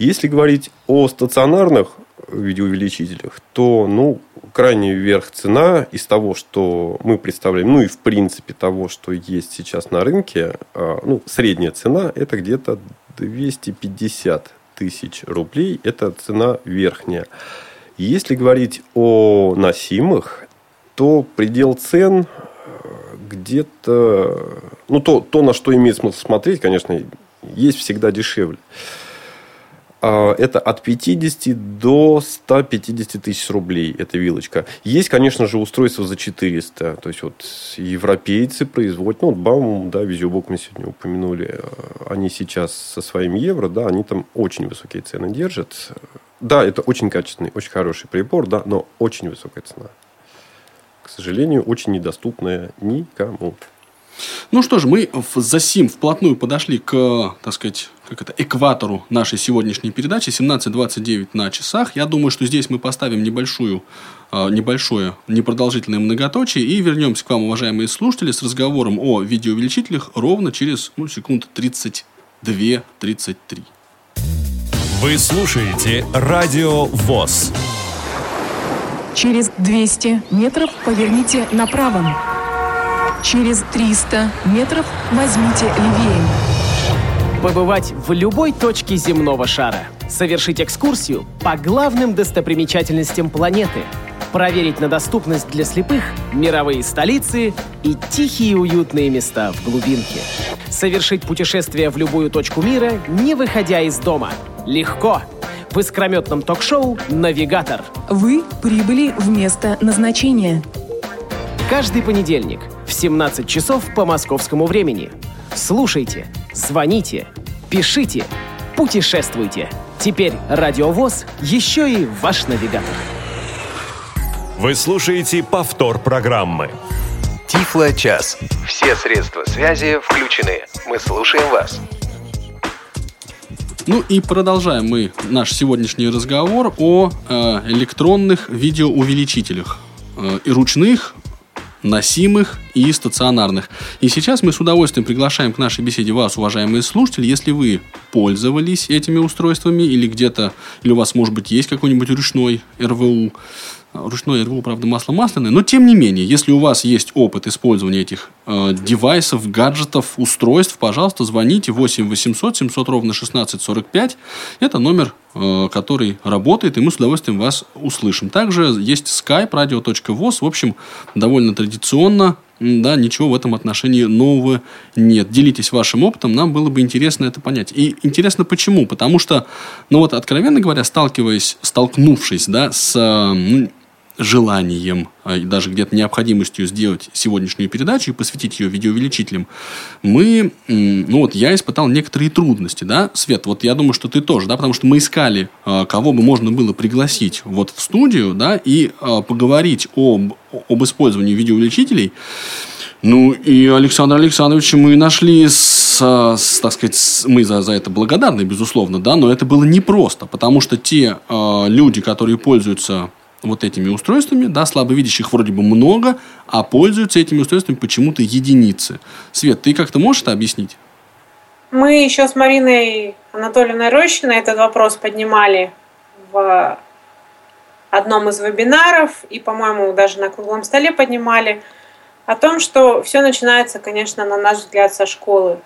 Если говорить о стационарных видеоувеличителях, то, ну, крайне вверх цена из того, что мы представляем, ну и в принципе того, что есть сейчас на рынке, а, ну, средняя цена это где-то 250 тысяч рублей, это цена верхняя. Если говорить о носимых, то предел цен э, где-то, ну, то, то, на что имеет смысл смотреть, конечно, есть всегда дешевле. А, это от 50 до 150 тысяч рублей эта вилочка. Есть, конечно же, устройство за 400. То есть, вот европейцы производят, ну, вот Baum, да, Визиобук мы сегодня упомянули, они сейчас со своим евро, да, они там очень высокие цены держат. Да, это очень качественный, очень хороший прибор, да, но очень высокая цена. К сожалению, очень недоступная никому. Ну что ж, мы за сим вплотную подошли к, так сказать, как это, экватору нашей сегодняшней передачи. 17.29 на часах. Я думаю, что здесь мы поставим небольшую, а, небольшое, непродолжительное многоточие и вернемся к вам, уважаемые слушатели, с разговором о видеоувеличителях ровно через ну, секунд 32-33. Вы слушаете Радио ВОЗ. Через 200 метров поверните направо. Через 300 метров возьмите левее. Побывать в любой точке земного шара. Совершить экскурсию по главным достопримечательностям планеты. Проверить на доступность для слепых мировые столицы и тихие уютные места в глубинке. Совершить путешествие в любую точку мира, не выходя из дома. Легко. В искрометном ток-шоу «Навигатор». Вы прибыли в место назначения. Каждый понедельник в 17 часов по московскому времени. Слушайте, звоните, пишите, путешествуйте. Теперь Радиовоз еще и ваш навигатор. Вы слушаете повтор программы. Тифло-час. Все средства связи включены. Мы слушаем вас. Ну и продолжаем мы наш сегодняшний разговор о э, электронных видеоувеличителях. Э, и ручных, носимых и стационарных. И сейчас мы с удовольствием приглашаем к нашей беседе вас, уважаемые слушатели, если вы пользовались этими устройствами или где-то, или у вас, может быть, есть какой-нибудь ручной РВУ, ручное РВУ, правда, масло масляное, но тем не менее, если у вас есть опыт использования этих э, девайсов, гаджетов, устройств, пожалуйста, звоните 8 800 700 ровно 1645. Это номер, э, который работает, и мы с удовольствием вас услышим. Также есть skype radio.voz, в общем, довольно традиционно, да, ничего в этом отношении нового нет. Делитесь вашим опытом, нам было бы интересно это понять. И интересно почему? Потому что, ну вот, откровенно говоря, сталкиваясь, столкнувшись, да, с ну, желанием, а, и даже где-то необходимостью сделать сегодняшнюю передачу и посвятить ее видеоувеличителям, мы, ну вот я испытал некоторые трудности, да, Свет, вот я думаю, что ты тоже, да, потому что мы искали, а, кого бы можно было пригласить вот в студию, да, и а, поговорить об, об использовании видеоувеличителей, ну и Александра Александровича мы нашли с, с так сказать, с, мы за, за это благодарны, безусловно, да, но это было непросто, потому что те э, люди, которые пользуются вот этими устройствами, да, слабовидящих вроде бы много, а пользуются этими устройствами почему-то единицы. Свет, ты как-то можешь это объяснить? Мы еще с Мариной Анатольевной Рощиной этот вопрос поднимали в одном из вебинаров и, по-моему, даже на круглом столе поднимали о том, что все начинается, конечно, на наш взгляд, со школы.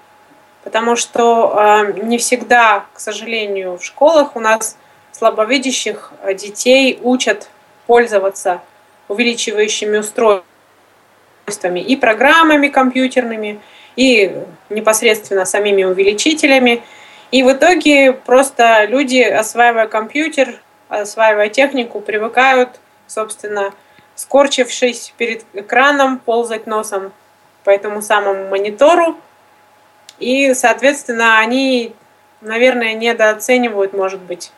Потому что э, не всегда, к сожалению, в школах у нас слабовидящих детей учат пользоваться увеличивающими устройствами и программами компьютерными, и непосредственно самими увеличителями. И в итоге просто люди, осваивая компьютер, осваивая технику, привыкают, собственно, скорчившись перед экраном, ползать носом по этому самому монитору. И, соответственно, они, наверное, недооценивают, может быть,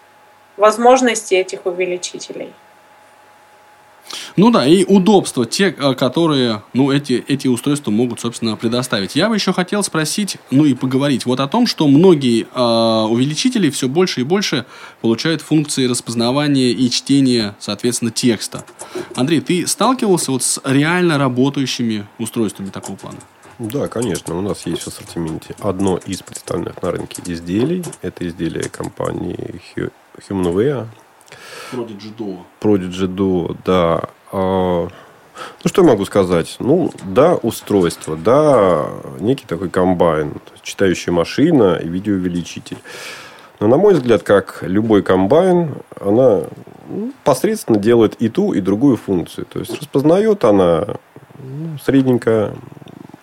возможности этих увеличителей. Ну да, и удобства, те, э, которые ну, эти, эти устройства могут, собственно, предоставить. Я бы еще хотел спросить, ну и поговорить вот о том, что многие э, увеличители все больше и больше получают функции распознавания и чтения, соответственно, текста. Андрей, ты сталкивался вот с реально работающими устройствами такого плана? Да, конечно. У нас есть в ассортименте одно из представленных на рынке изделий. Это изделие компании Humanware. Prodigy Duo. Prodigy Duo, да. А, ну, что я могу сказать? Ну, да, устройство, да, некий такой комбайн, читающая машина и видеоувеличитель. Но, на мой взгляд, как любой комбайн, она ну, посредственно делает и ту, и другую функцию. То есть, распознает она ну, средненько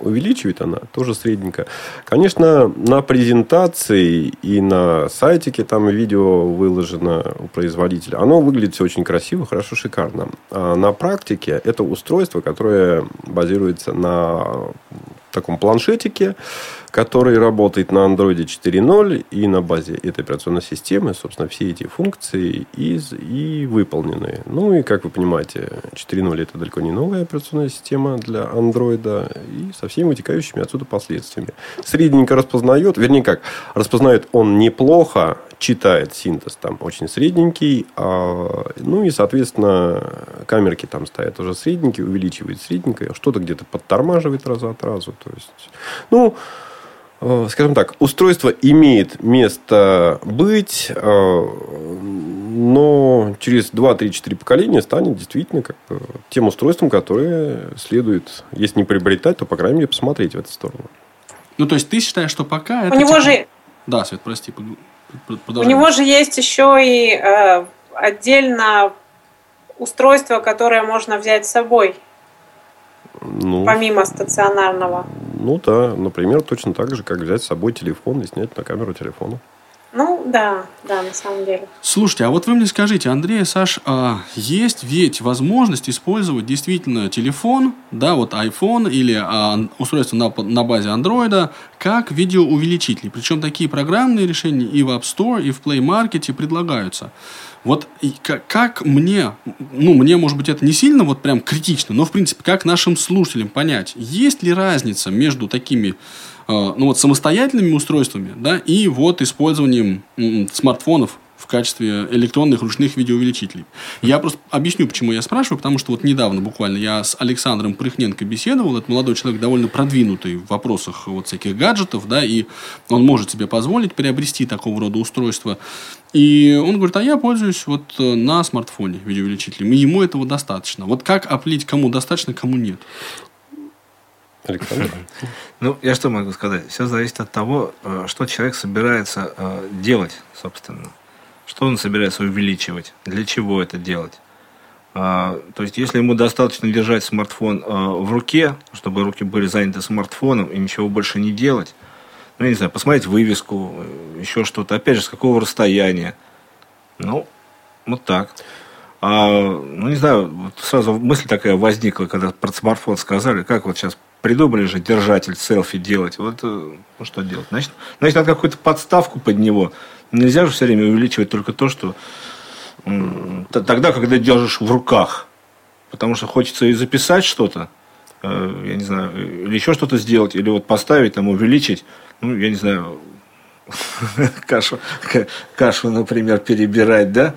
увеличивает она тоже средненько. Конечно, на презентации и на сайтике там видео выложено у производителя. Оно выглядит все очень красиво, хорошо, шикарно. А на практике это устройство, которое базируется на таком планшетике, который работает на Android 4.0 и на базе этой операционной системы, собственно, все эти функции из, и выполнены. Ну и, как вы понимаете, 4.0 это далеко не новая операционная система для Android и со всеми вытекающими отсюда последствиями. Средненько распознает, вернее как, распознает он неплохо, читает синтез там очень средненький, а, ну и, соответственно, камерки там стоят уже средненькие, увеличивает средненькое, что-то где-то подтормаживает раз от разу. То есть, ну, э, скажем так, устройство имеет место быть, э, но через 2, 3, 4 поколения станет действительно как тем устройством, которое следует, если не приобретать, то, по крайней мере, посмотреть в эту сторону. Ну, то есть, ты считаешь, что пока это... У него же Да, Свет, прости, У него же есть еще и э, отдельно устройство, которое можно взять с собой. Ну, помимо стационарного. Ну да, например, точно так же, как взять с собой телефон и снять на камеру телефона. Ну, да, да, на самом деле. Слушайте, а вот вы мне скажите, Андрей, Саш, а есть ведь возможность использовать действительно телефон, да, вот iPhone или а, устройство на, на базе Android, как видеоувеличитель. Причем такие программные решения и в App Store, и в Play Market предлагаются. Вот как, как мне, ну, мне, может быть, это не сильно вот прям критично, но, в принципе, как нашим слушателям понять, есть ли разница между такими, ну, вот самостоятельными устройствами, да, и вот использованием смартфонов в качестве электронных ручных видеоувеличителей. Я просто объясню, почему я спрашиваю, потому что вот недавно буквально я с Александром Прыхненко беседовал, это молодой человек довольно продвинутый в вопросах вот всяких гаджетов, да, и он может себе позволить приобрести такого рода устройство. И он говорит, а я пользуюсь вот э, на смартфоне видеоувеличителем, и ему этого достаточно. Вот как определить, кому достаточно, кому нет? Александр? [laughs] Ну, я что могу сказать? Все зависит от того, э, что человек собирается э, делать, собственно. Что он собирается увеличивать? Для чего это делать? А, то есть, если ему достаточно держать смартфон а, в руке, чтобы руки были заняты смартфоном и ничего больше не делать, ну, я не знаю, посмотреть вывеску, еще что-то, опять же, с какого расстояния. Ну, вот так. А, ну, не знаю, вот сразу мысль такая возникла, когда про смартфон сказали, как вот сейчас придумали же держатель селфи делать. Вот э, ну, что делать? Значит, значит, надо какую-то подставку под него Нельзя же все время увеличивать только то, что тогда, когда держишь в руках. Потому что хочется и записать что-то, э, я не знаю, или еще что-то сделать, или вот поставить, там, увеличить, ну, я не знаю, [laughs] кашу, кашу, например, перебирать, да,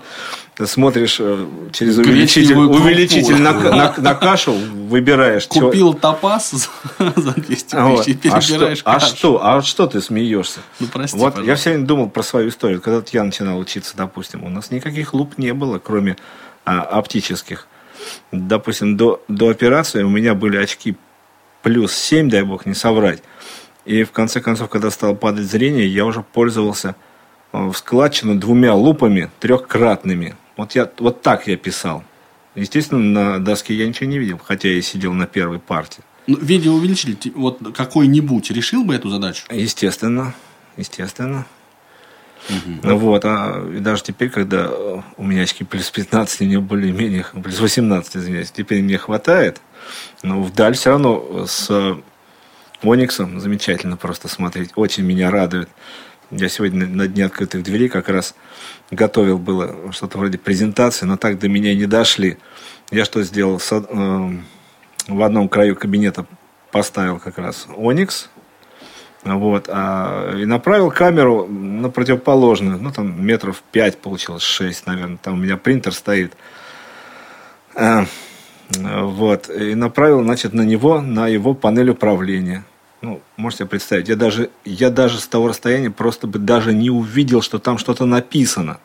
смотришь э, через увеличитель, увеличитель на, [laughs] на, на кашу, выбираешь. Купил чё... топаз за [laughs] 200 вот. тысяч и перебираешь а что, а что, а что ты смеешься? Ну, прости, Вот пожалуйста. я все время думал про свою историю. Когда я начинал учиться, допустим, у нас никаких луп не было, кроме а, оптических. Допустим, до, до операции у меня были очки плюс 7, дай бог не соврать. И в конце концов, когда стало падать зрение, я уже пользовался э, в складчину двумя лупами трехкратными. Вот, я, вот так я писал. Естественно, на доске я ничего не видел, хотя я сидел на первой партии. Ну, видеоувеличитель вот какой-нибудь решил бы эту задачу? Естественно, естественно. Угу. Ну вот, а и даже теперь, когда у меня очки плюс 15, мне более-менее, плюс 18, извиняюсь, теперь мне хватает, но вдаль все равно с Ониксом замечательно просто смотреть, очень меня радует. Я сегодня на дне открытых дверей как раз готовил было что-то вроде презентации, но так до меня не дошли. Я что сделал? Э, в одном краю кабинета поставил как раз Оникс, вот, а, и направил камеру на противоположную, ну, там метров 5 получилось, 6, наверное, там у меня принтер стоит. А, вот, и направил, значит, на него, на его панель управления ну, можете представить, я даже, я даже с того расстояния просто бы даже не увидел, что там что-то написано.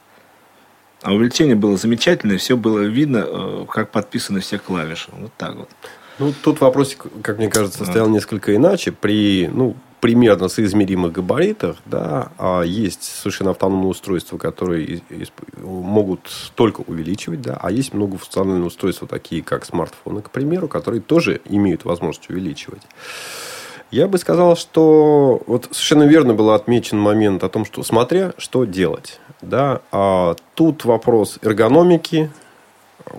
А увеличение было замечательное, все было видно, э, как подписаны все клавиши. Вот так вот. Ну, тут вопрос, как мне кажется, стоял вот. несколько иначе. При, ну, примерно соизмеримых габаритах, да, а есть совершенно автономные устройства, которые могут только увеличивать, да, а есть многофункциональные устройства, такие как смартфоны, к примеру, которые тоже имеют возможность увеличивать. Я бы сказал, что вот совершенно верно был отмечен момент о том, что смотря что делать. Да, а тут вопрос эргономики,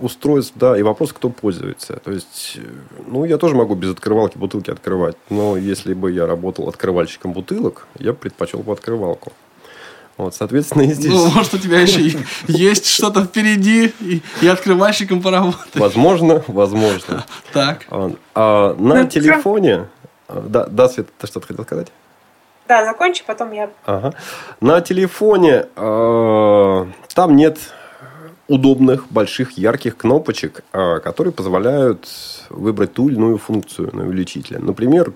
устройств, да, и вопрос, кто пользуется. То есть, ну, я тоже могу без открывалки бутылки открывать, но если бы я работал открывальщиком бутылок, я бы предпочел бы открывалку. Вот, соответственно, и здесь... Ну, может, у тебя еще [laughs] есть что-то впереди, и, и открывальщиком поработать. Возможно, возможно. Так. А, а на ну, телефоне да, да, Света, ты что-то хотел сказать? Да, закончи, потом я. Ага. На телефоне э, там нет удобных, больших, ярких кнопочек, э, которые позволяют выбрать ту или иную функцию на увеличителе. Например,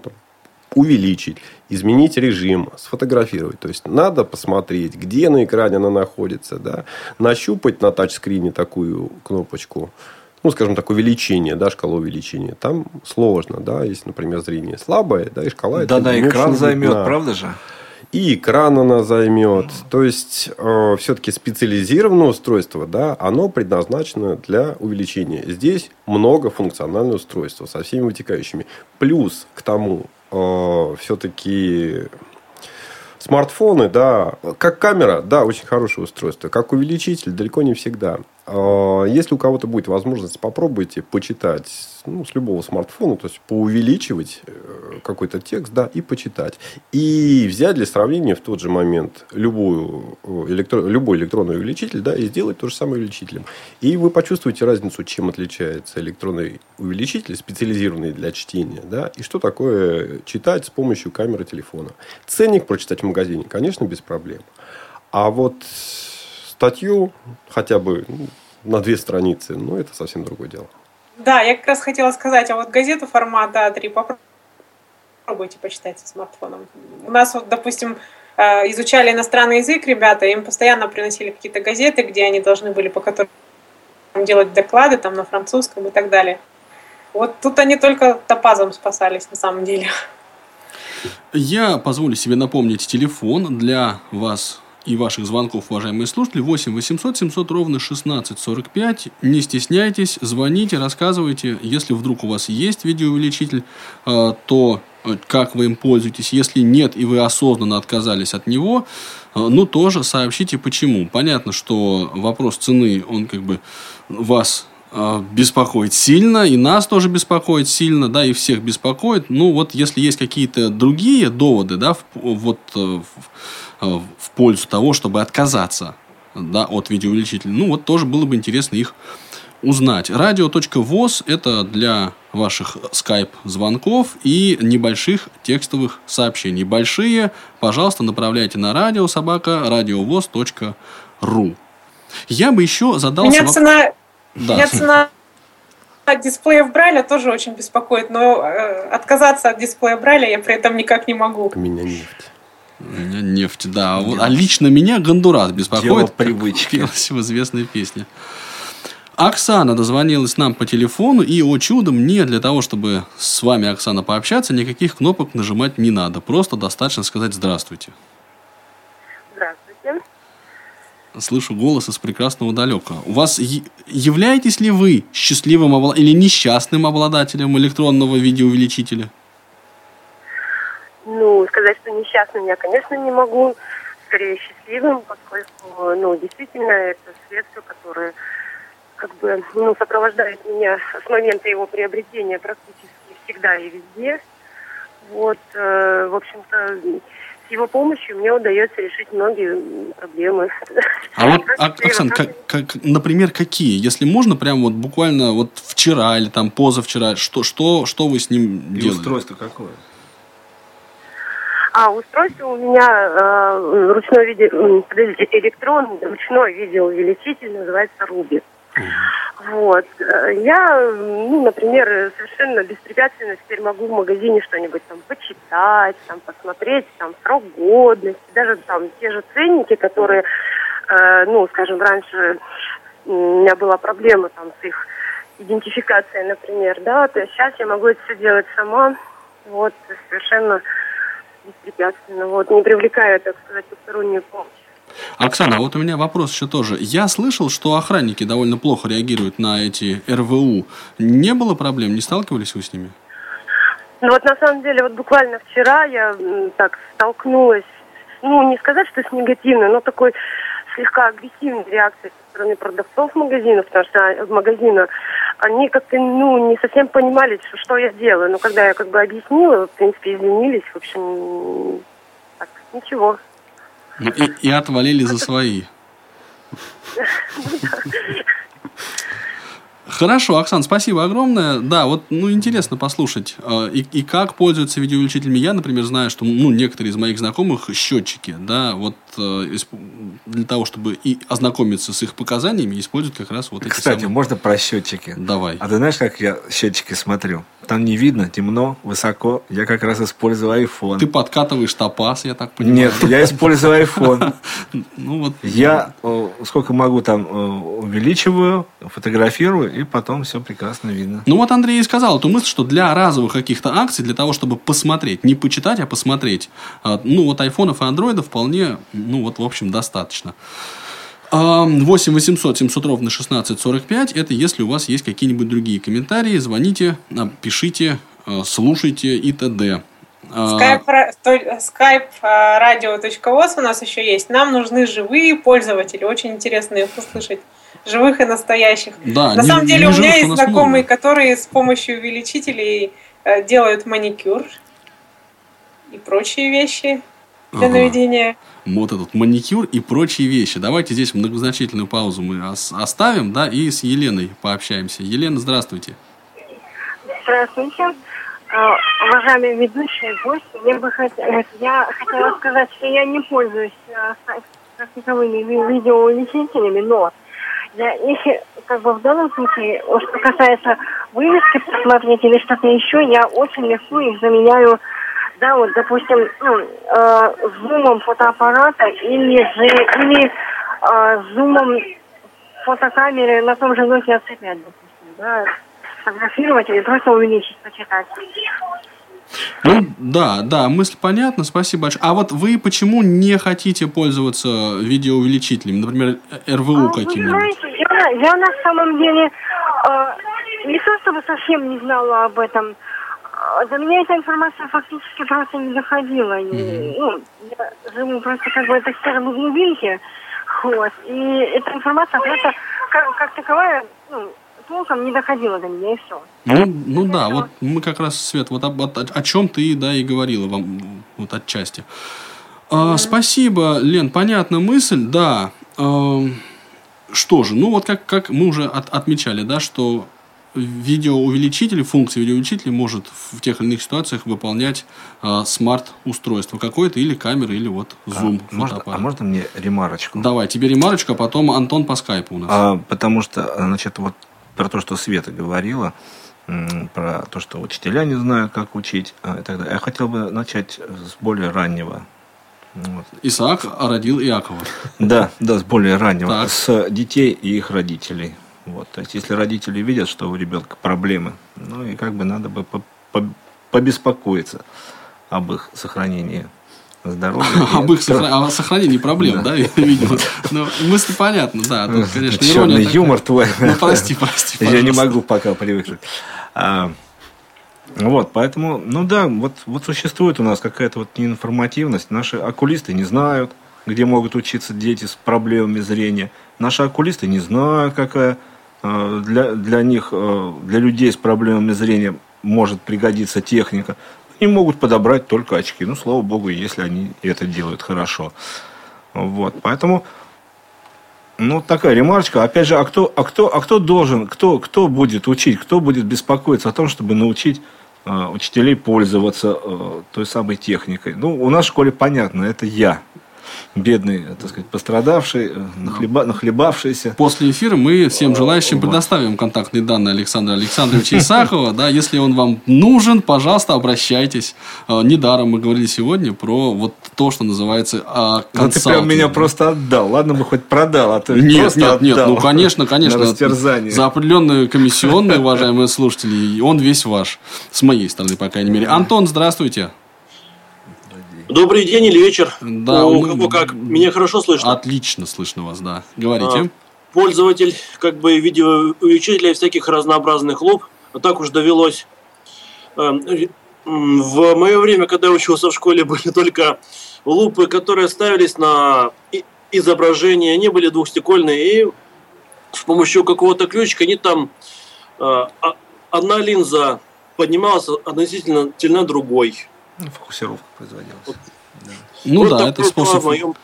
увеличить, изменить режим, сфотографировать. То есть, надо посмотреть, где на экране она находится. Да? Нащупать на тачскрине такую кнопочку – ну, скажем так, увеличение, да, шкала увеличения, там сложно, да, если, например, зрение слабое, да, и шкала... Да, да, экран займет, на... правда же? и экран она займет. То есть, э, все-таки специализированное устройство, да, оно предназначено для увеличения. Здесь многофункциональное устройство со всеми вытекающими. Плюс к тому, э, все-таки смартфоны, да, как камера, да, очень хорошее устройство. Как увеличитель, далеко не всегда. А, если у кого-то будет возможность, попробуйте почитать ну, с любого смартфона, то есть поувеличивать э, какой-то текст, да, и почитать. И взять для сравнения в тот же момент любую э, электро... любой электронный увеличитель, да, и сделать то же самое увеличителем. И вы почувствуете разницу, чем отличается электронный увеличитель, специализированный для чтения, да, и что такое читать с помощью камеры телефона. Ценник прочитать в магазине, конечно, без проблем. А вот статью хотя бы ну, на две страницы, ну, это совсем другое дело. Да, я как раз хотела сказать, а вот газету формата А3 попробуйте почитать со смартфоном. У нас вот, допустим, э, изучали иностранный язык ребята, им постоянно приносили какие-то газеты, где они должны были по которым делать доклады там на французском и так далее. Вот тут они только топазом спасались на самом деле. Я позволю себе напомнить телефон для вас, и ваших звонков, уважаемые слушатели, 8 800 700 ровно 16 45. Не стесняйтесь, звоните, рассказывайте. Если вдруг у вас есть видеоувеличитель, э, то э, как вы им пользуетесь. Если нет, и вы осознанно отказались от него, э, ну, тоже сообщите, почему. Понятно, что вопрос цены, он как бы вас беспокоит сильно, и нас тоже беспокоит сильно, да, и всех беспокоит. Ну, вот если есть какие-то другие доводы, да, в, вот в, Э, в пользу того, чтобы отказаться да, от видеоувеличителя. Ну, вот тоже было бы интересно их узнать. Радио.воз – это для ваших скайп-звонков и небольших текстовых сообщений. Большие, пожалуйста, направляйте на радио собака радиовоз.ру. Я бы еще задал... Меня вопрос... цена... Да. Меня цена дисплеев Брайля тоже очень беспокоит, но э, отказаться от дисплея Брайля я при этом никак не могу. Меня нефть. Меня нефть, да. Нефть. А лично меня Гондурас беспокоит. Дело привычки. в известной песне. Оксана дозвонилась нам по телефону, и, о чудо, мне для того, чтобы с вами, Оксана, пообщаться, никаких кнопок нажимать не надо. Просто достаточно сказать «здравствуйте». Здравствуйте. Слышу голос из прекрасного далека. У вас являетесь ли вы счастливым или несчастным обладателем электронного видеоувеличителя? Ну, сказать, что несчастным я, конечно, не могу. Скорее счастливым, поскольку, ну, действительно, это средство, которое как бы, ну, сопровождает меня с момента его приобретения практически всегда и везде. Вот, э, в общем-то, с его помощью мне удается решить многие проблемы. А вот, а, Оксан, как, как, например, какие? Если можно, прям вот буквально вот вчера или там позавчера, что, что, что вы с ним и делали? устройство какое? А устройство у меня э, ручной виде, подождите, электронный ручной видеоувеличитель называется Руби. Вот. Я, ну, например, совершенно беспрепятственно теперь могу в магазине что-нибудь там почитать, там посмотреть, там срок годности, даже там те же ценники, которые, э, ну, скажем, раньше у меня была проблема там с их идентификацией, например, да, то есть сейчас я могу это все делать сама, вот, совершенно беспрепятственно, вот, не привлекая, так сказать, постороннюю помощь. Оксана, вот у меня вопрос еще тоже. Я слышал, что охранники довольно плохо реагируют на эти РВУ. Не было проблем? Не сталкивались вы с ними? Ну вот на самом деле, вот буквально вчера я так столкнулась, ну не сказать, что с негативной, но такой слегка агрессивной реакцией стороны продавцов магазина, потому что а, в магазина они как-то ну, не совсем понимали, что, что я делаю. Но когда я как бы объяснила, в принципе, извинились, в общем, так, ничего. Ну, и, и отвалили за свои. [laughs] Хорошо, Оксан, спасибо огромное. Да, вот, ну, интересно послушать, э, и, и как пользуются видеоувеличителями. Я, например, знаю, что, ну, некоторые из моих знакомых счетчики, да, вот э, для того, чтобы и ознакомиться с их показаниями, используют как раз вот эти Кстати, самые... можно про счетчики? Давай. А ты знаешь, как я счетчики смотрю? Там не видно, темно, высоко. Я как раз использую iPhone. Ты подкатываешь топаз, я так понимаю. Нет, я использую iPhone. [laughs] Ну вот. Я сколько могу там увеличиваю, фотографирую и потом все прекрасно видно. Ну вот Андрей и сказал эту мысль, что для разовых каких-то акций, для того, чтобы посмотреть, не почитать, а посмотреть, а, ну вот айфонов и андроидов вполне, ну вот в общем, достаточно. 8 800 700 ровно 16 45. Это если у вас есть какие-нибудь другие комментарии. Звоните, а, пишите, а, слушайте и т.д. Skype, Skype radio.voz у нас еще есть. Нам нужны живые пользователи. Очень интересно их услышать. Живых и настоящих. Да, На не, самом деле у меня есть знакомые, много. которые с помощью увеличителей э, делают маникюр и прочие вещи для ага. наведения. Вот этот маникюр и прочие вещи. Давайте здесь многозначительную паузу мы оставим, да, и с Еленой пообщаемся. Елена, здравствуйте. Здравствуйте. А, уважаемые ведущие, гости, мне бы хотелось, я хотела сказать, что я не пользуюсь таковыми видеоувеличителями, но я, если как бы в данном случае, что касается вывески посмотреть или что-то еще, я очень легко их заменяю, да, вот, допустим, ну, э, зумом фотоаппарата или же, или э, зумом фотокамеры на том же Nokia C5, допустим, да, сфотографировать или просто увеличить, почитать. Ну, да, да, мысль понятна, спасибо большое. А вот вы почему не хотите пользоваться видеоувеличителями, например, РВУ а, каким-нибудь? знаете, я, я на самом деле э, не то чтобы совсем не знала об этом. А, до меня эта информация фактически просто не доходила. Mm-hmm. Ну, я живу просто как бы это в глубинке. Вот. И эта информация просто как, как таковая, ну, толком не доходило до меня, и все. Ну, ну да, вот мы как раз, Свет, вот об, о, о чем ты, да, и говорила вам, вот отчасти. А, mm Спасибо, Лен, понятна мысль, да. А, что же, ну вот как, как мы уже от, отмечали, да, что видеоувеличитель, функция видеоувеличителя может в тех или иных ситуациях выполнять э, смарт-устройство какое-то, или камера, или вот зум. А можно, а можно мне ремарочку? Давай, тебе ремарочку, а потом Антон по скайпу у нас. А, потому что, значит, вот про то, что Света говорила, про то, что учителя не знают, как учить а, и так далее. Я хотел бы начать с более раннего. Вот. Исаак родил Иакова. Да, да, с более раннего. Так. С детей и их родителей. Вот. То есть, если родители видят, что у ребенка проблемы, ну и как бы надо бы побеспокоиться об их сохранении здоровья. [laughs] Об их сохранении, сохранении проблем, да, [laughs] видимо. Ну, мысль понятна, да. Тут, конечно, Черный юмор твой. Ну, прости, прости, Я не могу пока привыкнуть. А, вот, поэтому, ну да, вот, вот существует у нас какая-то вот неинформативность. Наши окулисты не знают, где могут учиться дети с проблемами зрения. Наши окулисты не знают, какая а, для, для них, а, для людей с проблемами зрения может пригодиться техника и могут подобрать только очки. Ну, слава богу, если они это делают хорошо. Вот, поэтому, ну, такая ремарочка. Опять же, а кто, а кто, а кто должен, кто, кто будет учить, кто будет беспокоиться о том, чтобы научить э, учителей пользоваться э, той самой техникой? Ну, у нас в школе понятно, это я бедный, так сказать, пострадавший, э, нахлеба, нахлебавшийся. После эфира мы всем желающим предоставим контактные данные Александра Александровича Исахова. Да, если он вам нужен, пожалуйста, обращайтесь. Э, недаром мы говорили сегодня про вот то, что называется консалтинг. Ну, ты прям меня просто отдал. Ладно бы хоть продал, а то Нет, нет, нет. Ну, конечно, конечно. За определенные комиссионные, уважаемые слушатели, он весь ваш. С моей стороны, по крайней мере. Антон, здравствуйте. Добрый день или вечер. Да, у мы... кого как. Меня хорошо слышно? Отлично слышно вас, да. Говорите. А, пользователь как бы видеоувеличителей всяких разнообразных луп. Вот так уж довелось. А, в мое время, когда я учился в школе, [laughs] были только лупы, которые ставились на изображение, они были двухстекольные, и с помощью какого-то ключика они там а, одна линза поднималась относительно другой. Ну, фокусировка производилась. Да. Ну вот да, это способ. Моем...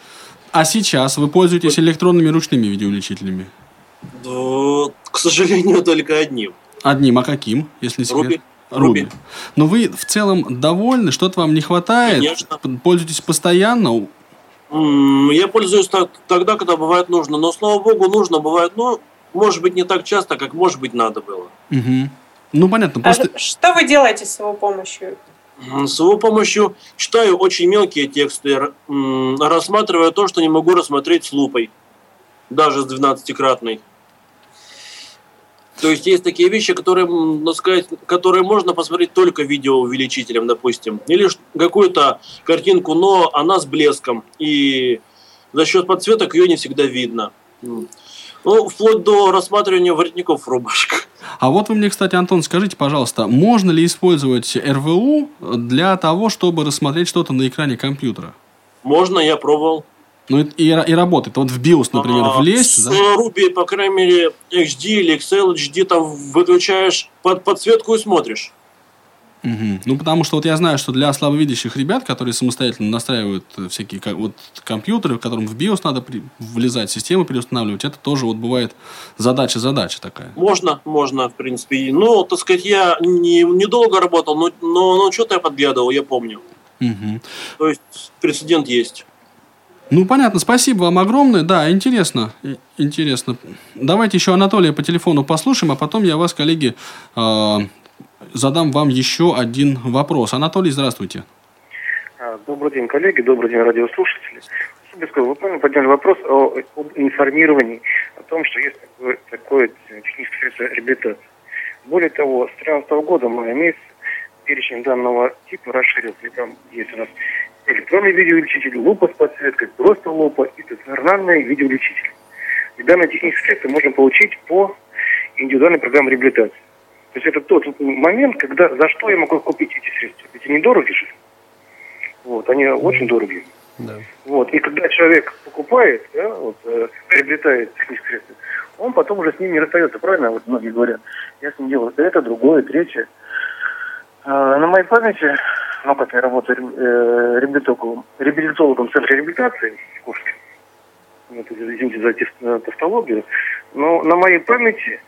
А сейчас вы пользуетесь электронными ручными видеоувеличителями? Да, к сожалению, [laughs] только одним. Одним, а каким, если секрет? Руби. Руби. Но вы в целом довольны? Что-то вам не хватает? Конечно. Пользуетесь постоянно? Я пользуюсь так, тогда, когда бывает нужно. Но, слава богу, нужно бывает, ну, может быть, не так часто, как, может быть, надо было. Угу. Ну, понятно. А просто... А что вы делаете с его помощью? С его помощью читаю очень мелкие тексты, рассматриваю то, что не могу рассмотреть с лупой, даже с 12-кратной. То есть есть такие вещи, которые, ну, сказать, которые можно посмотреть только видеоувеличителем, допустим. Или какую-то картинку, но она с блеском. И за счет подсветок ее не всегда видно. Ну, вплоть до рассматривания воротников в рубашках. А вот вы мне, кстати, Антон, скажите, пожалуйста, можно ли использовать РВУ для того, чтобы рассмотреть что-то на экране компьютера? Можно, я пробовал. Ну и, и работает. Вот в BIOS, например, а, влезть. С да? Ruby, по крайней мере, HD или Excel HD, там выключаешь под подсветку и смотришь. Угу. Ну, потому что вот я знаю, что для слабовидящих ребят, которые самостоятельно настраивают всякие вот, компьютеры, в которым в BIOS надо при, влезать, системы переустанавливать, это тоже вот бывает задача-задача такая. Можно, можно, в принципе. Ну, так сказать, я не, недолго работал, но, но, но что-то я подглядывал, я помню. Угу. То есть прецедент есть. Ну, понятно. Спасибо вам огромное. Да, интересно. Интересно. Давайте еще Анатолия по телефону послушаем, а потом я вас, коллеги, э, задам вам еще один вопрос. Анатолий, здравствуйте. А, добрый день, коллеги. Добрый день, радиослушатели. Вы помните, подняли вопрос о, об информировании, о том, что есть такое, такое техническое средство реабилитации. Более того, с 2013 года, мая месяца, перечень данного типа расширился. Там есть у нас электронный видеоувеличитель, лупа с подсветкой, просто лупа и стационарный видеоувеличитель. И данное техническое средство можно получить по индивидуальной программе реабилитации. То есть это тот момент, когда за что я могу купить эти средства. Ведь они дороги же. Вот, они очень дорогие. Да. Вот, и когда человек покупает, да, вот, э, приобретает техническое средство, он потом уже с ним не расстается, правильно? Вот многие говорят, я с ним делаю это, другое, третье. А, на моей памяти ну, как я работаю э, реабилитологом, реабилитологом в центре реабилитации в Курске. Вот, извините за тавтологию. Но на моей памяти э,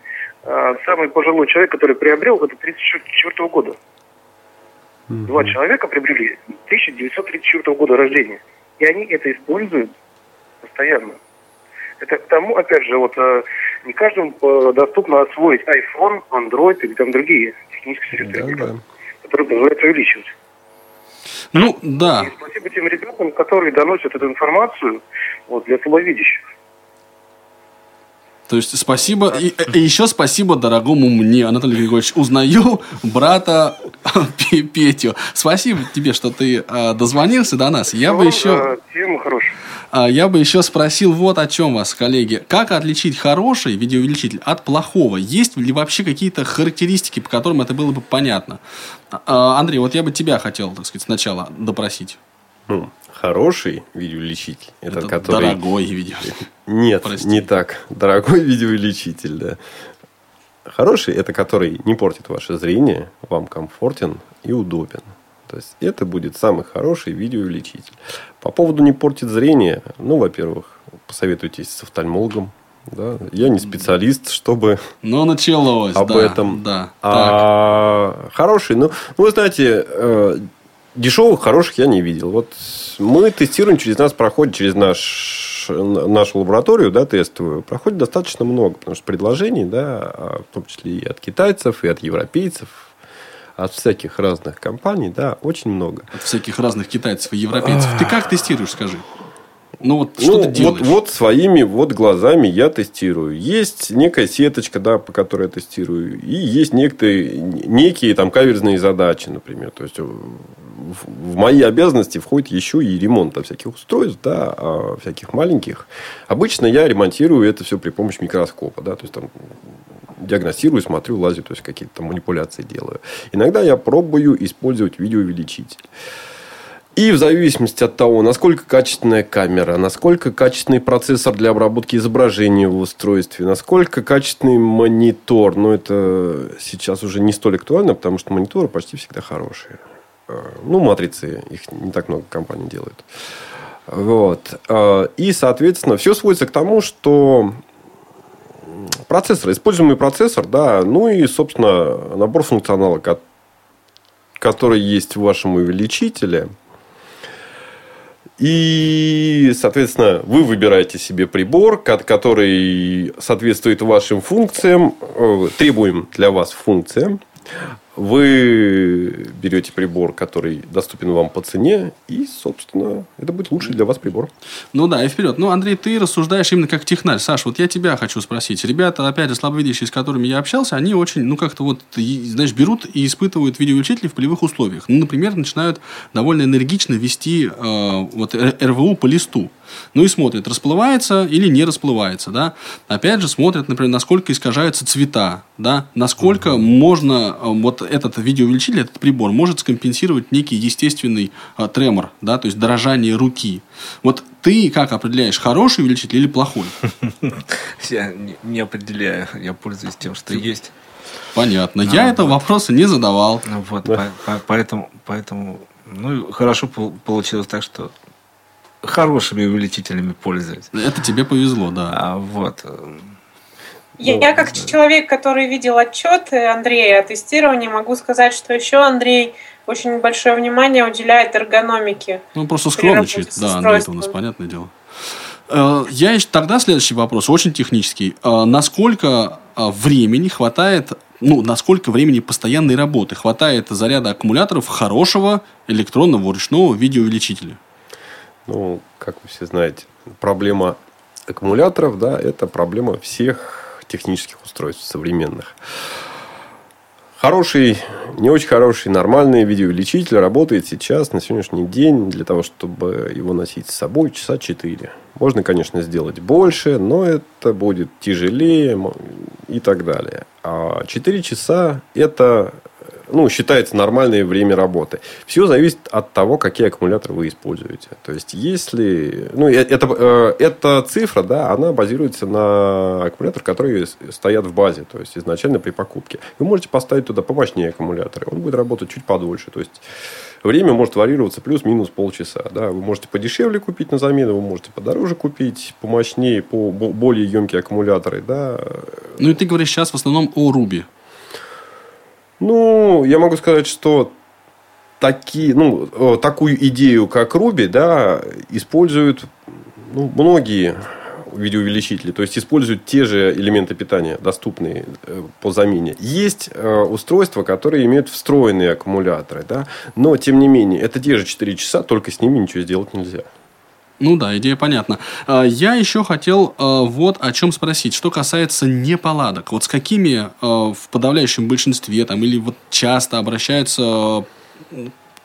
самый пожилой человек, который приобрел, это 1934 года. Mm-hmm. Два человека приобрели 1934 года рождения. И они это используют постоянно. Это к тому, опять же, вот э, не каждому э, доступно освоить iPhone, Android или там другие технические средства, да, да. которые позволяют увеличивать. Ну, да. И спасибо тем ребятам, которые доносят эту информацию вот, для слабовидящих. То есть спасибо, и, и еще спасибо дорогому мне, Анатолий Григорьевич, узнаю брата [laughs] Петю. Спасибо тебе, что ты э, дозвонился до нас. Я ну, бы еще... Тема хорошая. А, я бы еще спросил вот о чем вас, коллеги. Как отличить хороший видеоувеличитель от плохого? Есть ли вообще какие-то характеристики, по которым это было бы понятно? А, Андрей, вот я бы тебя хотел, так сказать, сначала допросить. Ну, хороший видеоувеличитель. Это, это который... дорогой видеоувеличитель. Нет, Прости. не так. Дорогой видеоувеличитель, да. Хороший – это который не портит ваше зрение, вам комфортен и удобен. То есть это будет самый хороший видеоувеличитель. По поводу не портит зрение, ну, во-первых, посоветуйтесь с офтальмологом. Да? Я не специалист, чтобы ну, началось, об да, этом. Да, а так. хороший, ну, ну, вы знаете, э, дешевых, хороших я не видел. Вот мы тестируем, через нас проходит, через наш, нашу лабораторию, да, тестовую, проходит достаточно много, потому что предложений, да, а в том числе и от китайцев, и от европейцев, от всяких разных компаний, да, очень много. От всяких разных китайцев и европейцев. Ты как тестируешь, скажи? Ну, вот что ну, ты делаешь? Вот, вот своими вот глазами я тестирую. Есть некая сеточка, да, по которой я тестирую. И есть некие, некие там каверзные задачи, например. То есть, в мои обязанности входит еще и ремонт там, всяких устройств, да, а всяких маленьких. Обычно я ремонтирую это все при помощи микроскопа. Да, то есть, там диагностирую, смотрю, лазю, то есть какие-то манипуляции делаю. Иногда я пробую использовать видеоувеличитель. И в зависимости от того, насколько качественная камера, насколько качественный процессор для обработки изображения в устройстве, насколько качественный монитор, но это сейчас уже не столь актуально, потому что мониторы почти всегда хорошие. Э, ну, матрицы, их не так много компаний делают. Вот. Э, и, соответственно, все сводится к тому, что процессор, используемый процессор, да, ну и, собственно, набор функционала, который есть в вашем увеличителе. И, соответственно, вы выбираете себе прибор, который соответствует вашим функциям, э, требуем для вас функциям. Вы берете прибор, который доступен вам по цене, и, собственно, это будет лучший для вас прибор. Ну да, и вперед. Ну, Андрей, ты рассуждаешь именно как технарь. Саш, вот я тебя хочу спросить. Ребята, опять же, слабовидящие, с которыми я общался, они очень, ну, как-то вот, знаешь, берут и испытывают видеоучителей в полевых условиях. Ну, например, начинают довольно энергично вести э, вот РВУ по листу. Ну и смотрят, расплывается или не расплывается, да. Опять же, смотрят, например, насколько искажаются цвета, да, насколько угу. можно, э, вот этот видеоувеличитель, этот прибор может скомпенсировать некий естественный а, тремор, да, то есть дорожание руки. Вот ты как определяешь, хороший увеличитель или плохой? [laughs] Я не определяю, я пользуюсь тем, что есть. Понятно. Я этого вопроса не задавал. Ну вот, поэтому, поэтому, ну, хорошо получилось так, что хорошими увеличителями пользуюсь. Это тебе повезло, да. А, вот. Я, я как человек, который видел отчеты Андрея о тестировании, могу сказать, что еще Андрей очень большое внимание уделяет эргономике. Ну, просто скромничает, да, Андрей, это у нас понятное дело. Э, я еще тогда следующий вопрос, очень технический. Э, насколько э, времени хватает, ну, насколько времени постоянной работы хватает заряда аккумуляторов хорошего электронного ручного видеоувеличителя? Ну, как вы все знаете, проблема аккумуляторов, да, это проблема всех технических устройств современных. Хороший, не очень хороший, нормальный видеоувеличитель работает сейчас, на сегодняшний день, для того, чтобы его носить с собой часа 4. Можно, конечно, сделать больше, но это будет тяжелее и так далее. А 4 часа – это ну, считается нормальное время работы. Все зависит от того, какие аккумуляторы вы используете. То есть, если... Ну, э, это, э, эта цифра, да, она базируется на аккумуляторах, которые стоят в базе. То есть, изначально при покупке. Вы можете поставить туда помощнее аккумуляторы. Он будет работать чуть подольше. То есть, время может варьироваться плюс-минус полчаса. Да? Вы можете подешевле купить на замену, вы можете подороже купить, помощнее, по более емкие аккумуляторы. Да? Ну, и ты говоришь сейчас в основном о Руби. Ну, я могу сказать, что такие, ну, такую идею, как Ruby, да, используют ну, многие видеоувеличители, то есть используют те же элементы питания, доступные э, по замене. Есть э, устройства, которые имеют встроенные аккумуляторы, да, но тем не менее, это те же 4 часа, только с ними ничего сделать нельзя. Ну да, идея понятна. А, я еще хотел а, вот о чем спросить. Что касается неполадок. Вот с какими а, в подавляющем большинстве там, или вот часто обращаются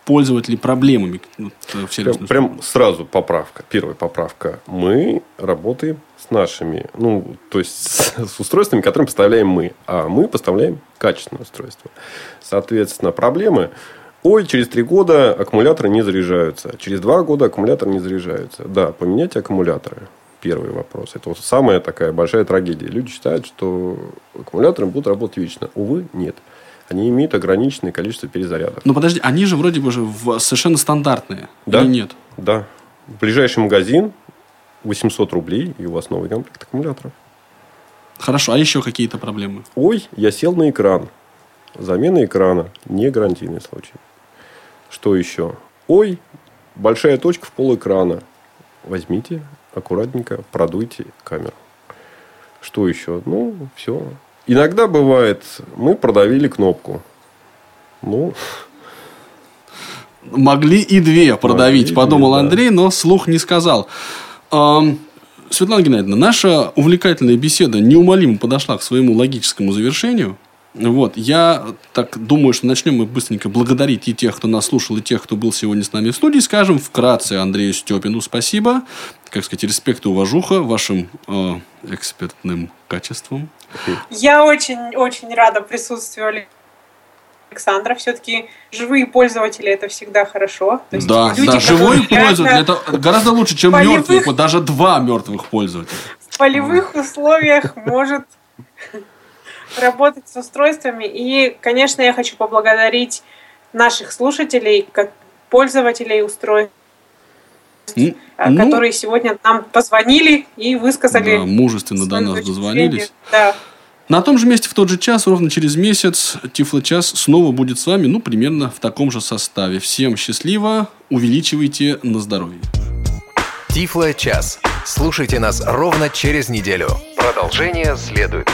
пользователи проблемами в прям, прям сразу поправка. Первая поправка. Мы работаем с нашими, ну, то есть с, с устройствами, которые поставляем мы. А мы поставляем качественное устройство. Соответственно, проблемы Ой, через три года аккумуляторы не заряжаются. Через два года аккумуляторы не заряжаются. Да, поменять аккумуляторы. Первый вопрос. Это вот самая такая большая трагедия. Люди считают, что аккумуляторы будут работать вечно. Увы, нет. Они имеют ограниченное количество перезарядов. Ну, подожди, они же вроде бы же совершенно стандартные. Да? Или нет? Да. Ближайший магазин 800 рублей, и у вас новый комплект аккумуляторов. Хорошо, а еще какие-то проблемы? Ой, я сел на экран. Замена экрана не гарантийный случай. Что еще? Ой, большая точка в пол экрана. Возьмите, аккуратненько продуйте камеру. Что еще? Ну, все. Иногда бывает, мы продавили кнопку. Ну, Могли и две продавить, Могли подумал две, Андрей, да. но слух не сказал. Светлана Геннадьевна, наша увлекательная беседа неумолимо подошла к своему логическому завершению – вот, я так думаю, что начнем мы быстренько благодарить и тех, кто нас слушал, и тех, кто был сегодня с нами в студии. Скажем вкратце Андрею Степину спасибо. Как сказать, респект и уважуха вашим э, экспертным качествам. Я очень-очень рада присутствию Александра. Все-таки живые пользователи это всегда хорошо. То есть да, люди, да, живой пользователь это гораздо лучше, чем полевых... мертвых, даже два мертвых пользователя. В полевых условиях может работать с устройствами. И, конечно, я хочу поблагодарить наших слушателей, как пользователей устройств, ну, которые сегодня нам позвонили и высказали. Да, мужественно до нас дозвонились. Да. На том же месте в тот же час, ровно через месяц, Тифло-час снова будет с вами, ну, примерно в таком же составе. Всем счастливо, увеличивайте на здоровье. Тифло-час. Слушайте нас ровно через неделю. Продолжение следует.